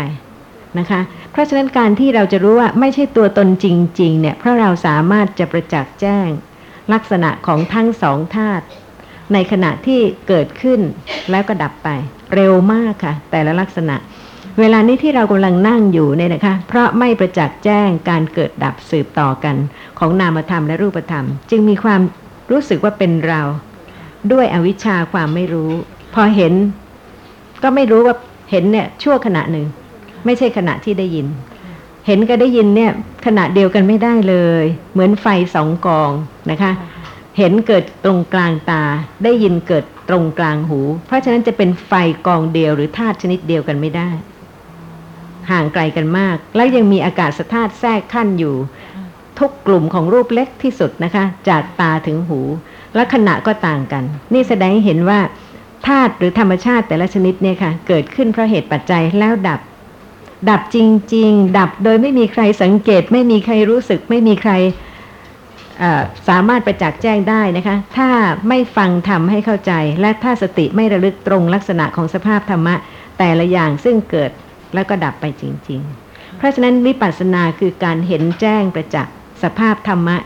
นะคะ เพราะฉะนั้นการที่เราจะรู้ว่าไม่ใช่ตัวตนจริงๆเนี่ยเพราะเราสามารถจะประจักษ์แจ้ง ลักษณะของทั้งสองธาตุ ในขณะที่เกิดขึ้นแล้วก็ดับไป เร็วมากค่ะ แต่ละลักษณะ เวลานี้ที่เรากำลังนั่งอยู่เนี่ยนะคะ เพราะไม่ประจักษ์แจ้งการเกิดดับสืบต่อกัน ของนามธรรมและรูปธรรม จึงมีความรู้สึกว่าเป็นเรา ด้วยอวิชชาความไม่รู้ พอเห็น ก็ไม่รู้ว่าเห็นเนี่ยชั่วขณะหนึ่ง ไม่ใช่ขณะที่ได้ยิน เห็นกับได้ยินเนี่ยขณะเดียวกันไม่ได้เลย เหมือนไฟสองกองนะคะ เห็นเกิดตรงกลางตา ได้ยินเกิดตรงกลางหู เพราะฉะนั้นจะเป็นไฟกองเดียวหรือธาตุชนิดเดียวกันไม่ได้ ห่างไกลกันมาก แล้วยังมีอากาศธาตุแทรกขั้นอยู่ ทุกกลุ่มของรูปเล็กที่สุดนะคะ จากตาถึงหู และขณะก็ต่างกัน นี่แสดงให้เห็นว่าธาตุหรือธรรมชาติแต่ละชนิดเนี่ยค่ะ เกิดขึ้นเพราะเหตุปัจจัยแล้วดับ ดับจริง ๆ ดับโดยไม่มีใครสังเกต ไม่มีใครรู้สึก ไม่มีใคร สามารถประจักษ์แจ้งได้นะคะ ถ้าไม่ฟังทำให้เข้าใจ และถ้าสติไม่ระลึกตรงลักษณะของสภาพธรรมะ แต่ละอย่างซึ่งเกิดแล้วก็ดับไปจริง ๆ เพราะฉะนั้นวิปัสสนาคือการเห็นแจ้งประจักษ์สภาพธรรมะ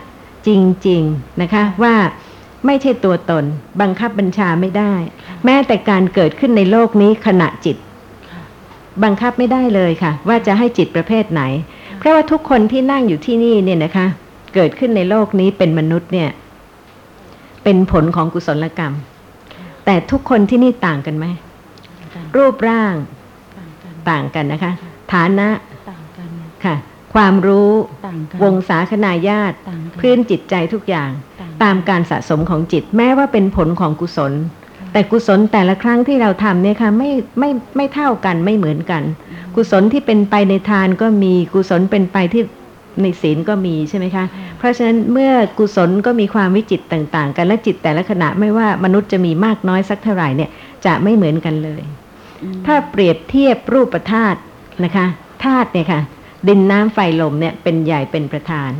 จริง ๆ นะคะว่าไม่ใช่ตัวตน บังคับบัญชาไม่ได้ แม้แต่การเกิดขึ้นในโลกนี้ขณะจิต บังคับไม่ได้เลยค่ะ ว่าจะให้จิตประเภทไหน เพราะว่าทุกคนที่นั่งอยู่ที่นี่เนี่ยนะคะ เกิดขึ้นในโลกนี้เป็นมนุษย์เนี่ย เป็นผลของกุศลกรรม แต่ทุกคนที่นี่ต่างกันไหม รูปร่างต่างกันนะคะ ฐานะค่ะ ความรู้วงศาคณาญาติพื้นจิตใจทุกอย่าง ตามการสะสมของจิต แม้ว่าเป็นผลของกุศล แต่กุศลแต่ละครั้งที่เราทำเนี่ยค่ะไม่ไม่ไม่เท่ากันไม่เหมือนกัน กุศลที่เป็นไปในทานก็มีกุศลเป็นไปที่ ในศีลก็มีใช่ไหมคะ เพราะฉะนั้นเมื่อกุศลก็มีความวิจิตต่าง ๆ กันและจิตแต่ละขณะไม่ว่ามนุษย์จะมีมากน้อยสักเท่าไหร่เนี่ยจะไม่เหมือนกันเลย ถ้าเปรียบเทียบรูปธาตุนะคะธาตุเนี่ยค่ะ ดินน้ำไฟลมเนี่ยเป็นใหญ่เป็นประธาน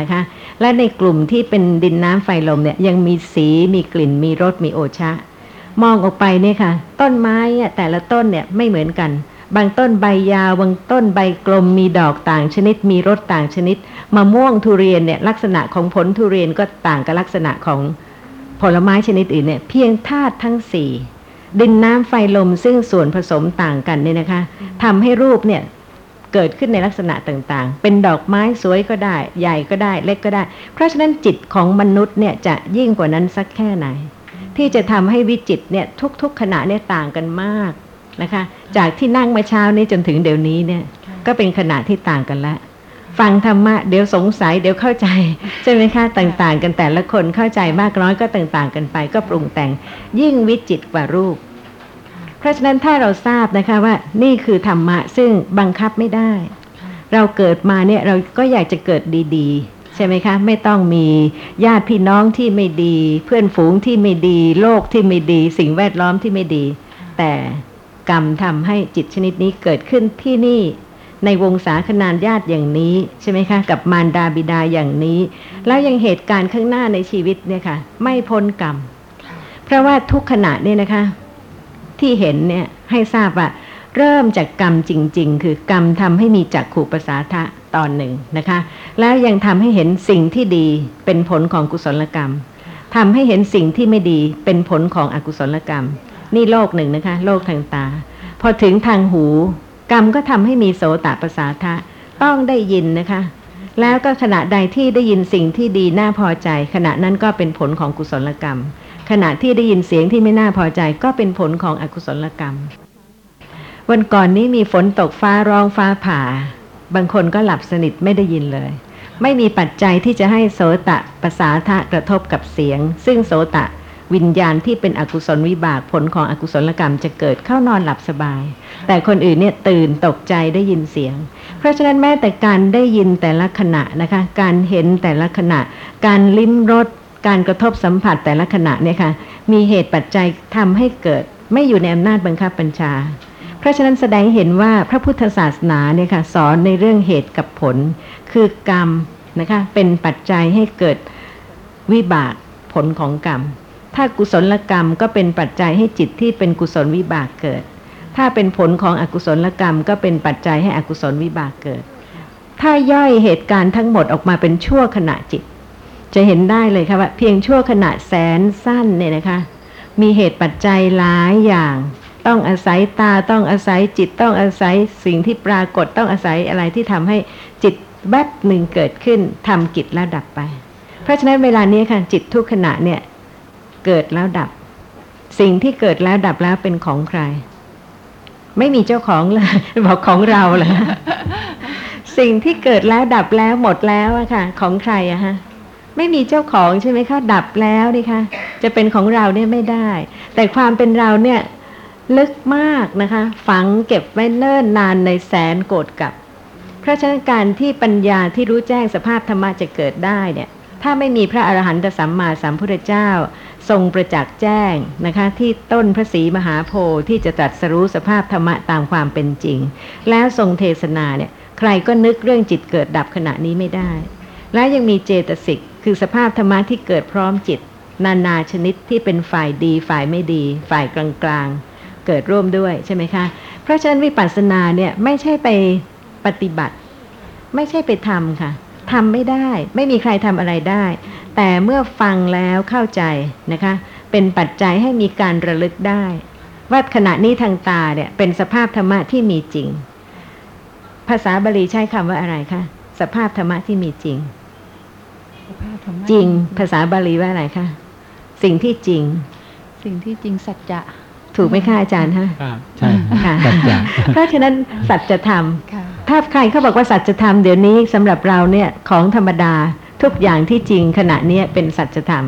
นะคะ และในกลุ่มที่เป็นดินน้ำไฟลมเนี่ยยังมีสีมีกลิ่นมีรสมีโอชะ มองออกไปเนี่ยค่ะ ต้นไม้อะแต่ละต้นเนี่ยไม่เหมือนกัน บางต้นใบยาวบางต้นใบกลมมีดอกต่างชนิด มีรสต่างชนิดมะม่วงทุเรียนเนี่ยลักษณะของผลทุเรียนก็ต่างกับลักษณะของผลไม้ชนิดอื่นเนี่ยเพียงธาตุทั้งสี่ดินน้ำไฟลมซึ่งส่วนผสมต่างกันเนี่ยนะคะทำให้รูปเนี่ยเกิดขึ้นในลักษณะต่างๆ เป็นดอกไม้สวยก็ได้ ใหญ่ก็ได้ เล็กก็ได้ เพราะฉะนั้นจิตของมนุษย์เนี่ยจะยิ่งกว่านั้นสักแค่ไหน ที่จะทำให้วิจิตเนี่ยทุกๆขณะเนี่ยต่างกันมาก นะคะ จากที่นั่งมาเช้านี้จนถึงเดี๋ยวนี้เนี่ย ก็เป็นขณะที่ต่างกันแล้วฟังธรรมะเดี๋ยวสงสัยเดี๋ยวเข้าใจใช่ไหมคะต่างๆ กันแต่ละคนเข้าใจมากน้อยก็ต่างๆ กันไป ก็ปรุงแต่งยิ่งวิจิตรกว่ารูป เพราะฉะนั้นถ้าเราทราบนะคะว่านี่คือธรรมะซึ่งบังคับไม่ได้ เราเกิดมาเนี่ยเราก็อยากจะเกิดดีๆ ใช่ไหมคะ ไม่ต้องมีญาติพี่น้องที่ไม่ดี เพื่อนฝูงที่ไม่ดี โลกที่ไม่ดี สิ่งแวดล้อมที่ไม่ดี แต่ กรรมทำให้จิตชนิดนี้เกิดขึ้นที่นี่ ในวงศาคณานญาติอย่างนี้ใช่ไหมคะ กับมารดาบิดาอย่างนี้ แล้วยังเหตุการณ์ข้างหน้าในชีวิตเนี่ยค่ะ ไม่พ้นกรรม เพราะว่าทุกขณะเนี่ยนะคะ ที่เห็นเนี่ยให้ทราบว่าเริ่มจากกรรมจริง ๆ คือกรรมทำให้มีจักขู่ประสาทะตอนหนึ่งนะคะ แล้วยังทำให้เห็นสิ่งที่ดีเป็นผลของกุศลกรรมทำให้เห็นสิ่งที่ไม่ดีเป็นผลของอกุศลกรรม นี่โลกหนึ่งนะคะ โลกทางตา พอถึงทางหู กรรมก็ทำให้มีโสตประสาทะ ต้องได้ยินนะคะ แล้วก็ขณะใดที่ได้ยินสิ่งที่ดีน่าพอใจ ขณะนั้นก็เป็นผลของกุศลกรรม ขณะที่ได้ยินเสียงที่ไม่น่าพอใจก็เป็นผลของอกุศลกรรม วันก่อนนี้มีฝนตกฟ้าร้องฟ้าผ่า บางคนก็หลับสนิทไม่ได้ยินเลยไม่มีปัจจัยที่จะให้โสตะประสาทะกระทบกับเสียง ซึ่งโสตะ วิญญาณที่เป็นอกุศลวิบากผลของอกุศลกรรมจะเกิดเข้านอนหลับสบาย แต่คนอื่นเนี่ยตื่นตกใจได้ยินเสียง เพราะฉะนั้นแม้แต่การได้ยินแต่ละขณะนะคะ การเห็นแต่ละขณะ การลิ้มรสการกระทบสัมผัสแต่ละขณะเนี่ยค่ะมีเหตุปัจจัยทำให้เกิด ไม่อยู่ในอำนาจบังคับบัญชา เพราะฉะนั้นแสดงเห็นว่าพระพุทธศาสนาเนี่ยค่ะสอนในเรื่องเหตุกับผล คือกรรมนะคะเป็นปัจจัยให้เกิดวิบากผลของกรรม ถ้ากุศลกรรมก็เป็นปัจจัยให้จิตที่เป็นกุศลวิบากเกิด ถ้าเป็นผลของอกุศลกรรมก็เป็นปัจจัยให้อกุศลวิบากเกิด ถ้าย่อยเหตุการณ์ทั้งหมดออกมาเป็นชั่วขณะจิต จะเห็นได้เลยค่ะว่าเพียงชั่วขณะแสนสั้นเนี่ยนะคะ มีเหตุปัจจัยหลายอย่าง ต้องอาศัยตาต้องอาศัยจิตต้องอาศัยสิ่งที่ปรากฏต้องอาศัยอะไรที่ทำให้จิตแวบหนึ่งเกิดขึ้นทำกิจแล้วดับไป เพราะฉะนั้นเวลานี้ค่ะจิตทุกขณะเนี่ย เกิดแล้วดับ สิ่งที่เกิดแล้วดับแล้วเป็นของใคร ไม่มีเจ้าของเลยบอกของเราเหรอสิ่งที่เกิดแล้วดับแล้วหมดแล้วอะค่ะ ของใครอะฮะไม่มีเจ้าของใช่ไหมคะดับแล้วนี่คะจะเป็นของเราเนี่ยไม่ได้ แต่ความเป็นเราเนี่ยลึกมากนะคะ ฝังเก็บไว้เนิ่นนานในแสนโกรธกับ เพราะฉะนั้นการที่ปัญญาที่รู้แจ้งสภาพธรรมะจะเกิดได้เนี่ย ถ้าไม่มีพระอรหันตสัมมาสัมพุทธเจ้า ทรงประจักษ์แจ้งนะคะที่ต้นพระศรีมหาโพธิ์ที่จะตรัสรู้สภาพธรรมะตามความเป็นจริง แล้วทรงเทศนาเนี่ยใครก็นึกเรื่องจิตเกิดดับขณะนี้ไม่ได้ และยังมีเจตสิกคือสภาพธรรมะที่เกิดพร้อมจิต นานาชนิดที่เป็นฝ่ายดีฝ่ายไม่ดี ฝ่ายกลางๆ เกิดร่วมด้วยใช่ไหมคะเพราะฉะนั้นวิปัสสนาเนี่ยไม่ใช่ไปปฏิบัติ ไม่ใช่ไปทำค่ะ ทำไม่ได้ ไม่มีใครทำอะไรได้ แต่เมื่อฟังแล้วเข้าใจนะคะ เป็นปัจจัยให้มีการระลึกได้ ว่าขณะนี้ทางตาเนี่ยเป็นสภาพธรรมะที่มีจริง ภาษาบาลีใช้คำว่าอะไรคะสภาพธรรมะที่มีจริง จริงภาษาบาลีว่าอะไรคะสิ่งที่จริง สิ่งที่จริงสัจจะถูกไหมคะอาจารย์ฮะครับใช่ค่ะสัจจะเพราะฉะนั้นสัจธรรมค่ะ ถ้าใครเขาบอกว่าสัจธรรมเดี๋ยวนี้สำหรับเราเนี่ยของธรรมดาทุกอย่างที่จริงขณะนี้เป็นสัจธรรม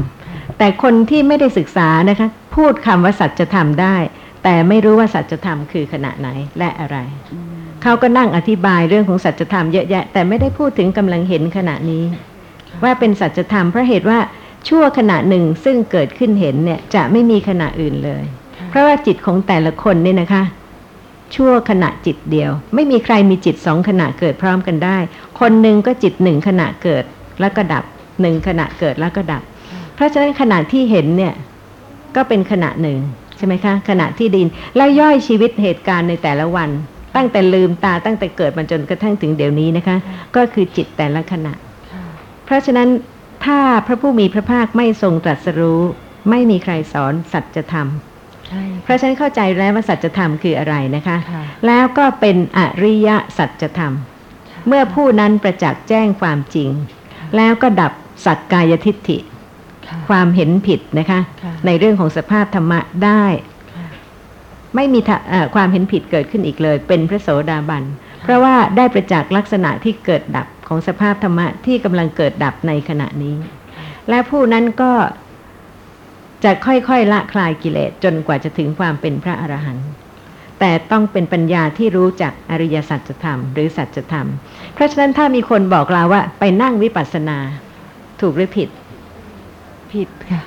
แต่คนที่ไม่ได้ศึกษานะคะพูดคำว่าสัจธรรมได้ แต่ไม่รู้ว่าสัจธรรมคือขณะไหนและอะไร เขาก็นั่งอธิบายเรื่องของสัจธรรมเยอะแยะ แต่ไม่ได้พูดถึงกำลังเห็นขณะนี้ ว่าเป็นสัจธรรมเพราะเหตุว่าชั่วขณะหนึ่งซึ่งเกิดขึ้นเห็นเนี่ยจะไม่มีขณะอื่นเลย เพราะว่าจิตของแต่ละคนเนี่ยนะคะ ชั่วขณะจิตเดียว ไม่มีใครมีจิตสองขณะเกิดพร้อมกันได้ คนหนึ่งก็จิตหนึ่งขณะเกิดแล้วก็ดับหนึ่งขณะเกิดแล้วก็ดับ เพราะฉะนั้นขณะที่เห็นเนี่ยก็เป็นขณะหนึ่งใช่ไหมคะขณะที่ดินแล้วย่อยชีวิตเหตุการณ์ในแต่ละวัน ตั้งแต่ลืมตาตั้งแต่เกิดมาจนกระทั่งถึงเดี๋ยวนี้นะคะ ก็คือจิตแต่ละขณะ เพราะฉะนั้นถ้าพระผู้มีพระภาคไม่ทรงตรัสรู้ ไม่มีใครสอนสัจธรรม เพราะฉะนั้นเข้าใจแล้วว่าสัจธรรมคืออะไรนะคะค่ะแล้วก็เป็นอริยสัจธรรม เมื่อผู้นั้นประจักษ์แจ้งความจริง แล้วก็ดับสักกายทิฏฐิค่ะความเห็นผิดนะคะค่ะในเรื่องของสภาพธรรมะได้ค่ะไม่มีทะเอ่อความเห็นผิดเกิดขึ้นอีกเลย เป็นพระโสดาบัน เพราะว่าได้ประจักษ์ลักษณะที่เกิดดับของสภาพธรรมะที่กำลังเกิดดับในขณะนี้ และผู้นั้นก็ จะค่อยๆละคลายกิเลสจนกว่าจะถึงความเป็นพระอรหันต์แต่ต้องเป็นปัญญาที่รู้จักอริยสัจธรรมหรือสัจธรรม เพราะฉะนั้นถ้ามีคนบอกเราว่าไปนั่งวิปัสสนา ถูกหรือผิด ผิดค่ะ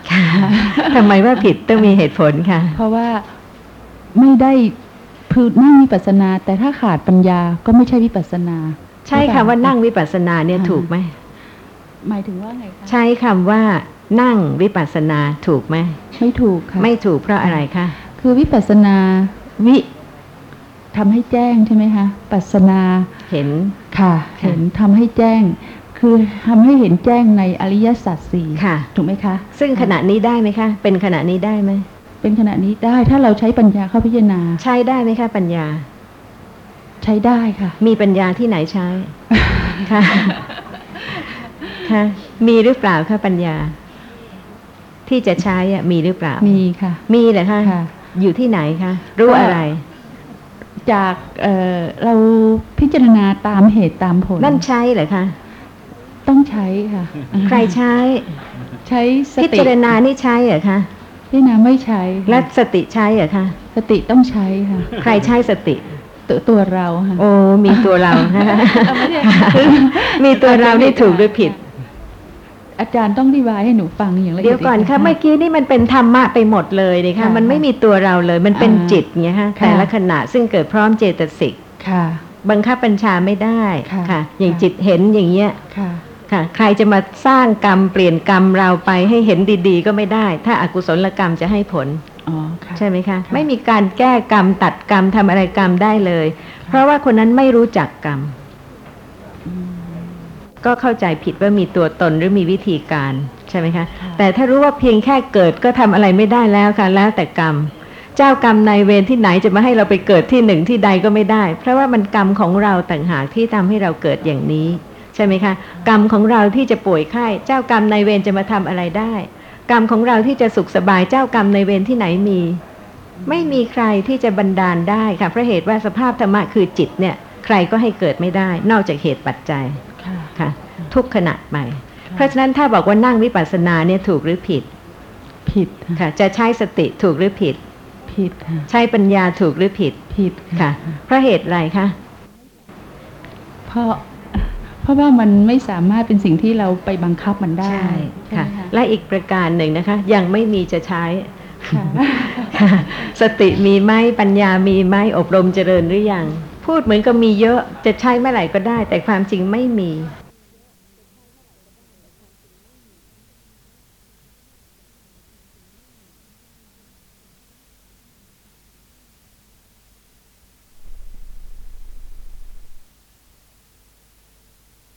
ทำไมว่าผิดต้องมีเหตุผลค่ะ เพราะว่าไม่ได้พือนั่งวิปัสสนา แต่ถ้าขาดปัญญาก็ไม่ใช่วิปัสสนา ใช่คำว่านั่งวิปัสสนาเนี่ยถูกไหมหมายถึงว่าไงคะใช้คำว่า นั่งวิปัสสนาถูกไหมไม่ถูกค่ะ ไม่ถูกเพราะอะไรคะคือวิปัสสนาวิทำให้แจ้งใช่ไหมคะปัสสนาเห็นค่ะค่ะ เห็นทำให้แจ้ง คือทำให้เห็นแจ้งในอริยสัจสี่ค่ะ ถูกไหมคะ ซึ่งขณะนี้ได้ไหมคะ เป็นขณะนี้ได้ไหมเป็นขณะนี้ได้ถ้าเราใช้ปัญญาเข้าพิจารณา ใช้ได้ไหมคะปัญญา ใช้ได้ค่ะ มีปัญญาที่ไหนใช้ค่ะค่ะมีหรือเปล่าคะปัญญา ที่จะใช้อะมีหรือเปล่า มีค่ะ มีเหรอคะค่ะอยู่ที่ไหนคะ รู้อะไร จากเอ่อเราพิจารณาตามเหตุตามผล นั่นใช้เหรอคะ ต้องใช้ค่ะ ใครใช้ ใช้สพิติจารณานี่ใช้เหรอคะพิจารณาไม่ใช้ค่ะและสติใช้เหรอคะ สติต้องใช้ค่ะ ใครใช้สติตัวตัวเราค่ะ โอ้ มีตัวเรานะคะมีตัวเรานี่ถูกหรือผิด อาจารย์ต้องอธิบายให้หนูฟังอย่างละเอียดเดี๋ยวก่อนค่ะกเมื่อกี้นี่มันเป็นธรรมะไปหมดเลยนะคะค่ะมันไม่มีตัวเราเลยมันเป็นอ่าจิตเงี้ยฮะค่ะแต่ละขณะซึ่งเกิดพร้อมเจตสิกค่ะ บังคับบัญชาไม่ได้ค่ะค่ะอย่างค่ะจิตเห็นอย่างเงี้ยค่ะค่ะใครจะมาสร้างกรรมเปลี่ยนกรรมเราไปให้เห็นดีๆ ก็ไม่ได้ ถ้าอากุศลกรรมจะให้ผลอ๋อค่ะใช่ไหมคะ ไม่มีการแก้กรรมตัดกรรมทำอะไรกรรมได้เลย เพราะว่าคนนั้นไม่รู้จักกรรม ก็เข้าใจผิดว่ามีตัวตนหรือมีวิธีการใช่ไหมคะค่ะแต่ถ้ารู้ว่าเพียงแค่เกิดก็ทำอะไรไม่ได้แล้วค่ะแล้วแต่กรรม เจ้ากรรมนายเวรที่ไหนจะมาให้เราไปเกิดที่หนึ่งที่ใดก็ไม่ได้ เพราะว่ามันกรรมของเราต่างหากที่ทำให้เราเกิดอย่างนี้ใช่ไหมคะกรรมของเราที่จะป่วยไข้เจ้ากรรมนายเวรจะมาทำอะไรได้ กรรมของเราที่จะสุขสบายเจ้ากรรมนายเวรที่ไหนมี ไม่มีใครที่จะบันดาลได้ค่ะเพราะเหตุว่าสภาพธรรมะคือจิตเนี่ยใครก็ให้เกิดไม่ได้ นอกจากเหตุปัจจัย ค่ะค่ะ ทุกขณะไป เพราะฉะนั้นถ้าบอกว่านั่งวิปัสสนาเนี่ยถูกหรือผิด ผิดค่ะค่ะจะใช้สติถูกหรือผิด ผิดค่ะใช้ปัญญาถูกหรือผิด ผิดค่ะ เพราะเหตุอะไรคะเพราะเพราะว่ามันไม่สามารถเป็นสิ่งที่เราไปบังคับมันได้ใช่ใช่ค่ะไหมคะและอีกประการหนึ่งนะคะ ยังไม่มีจะใช้ค่ะค่ะสติมีไหมปัญญามีไหมอบรมเจริญหรือยัง พูดเหมือนกับมีเยอะจะใช้เมื่อไหร่ก็ได้ แต่ความจริงไม่มี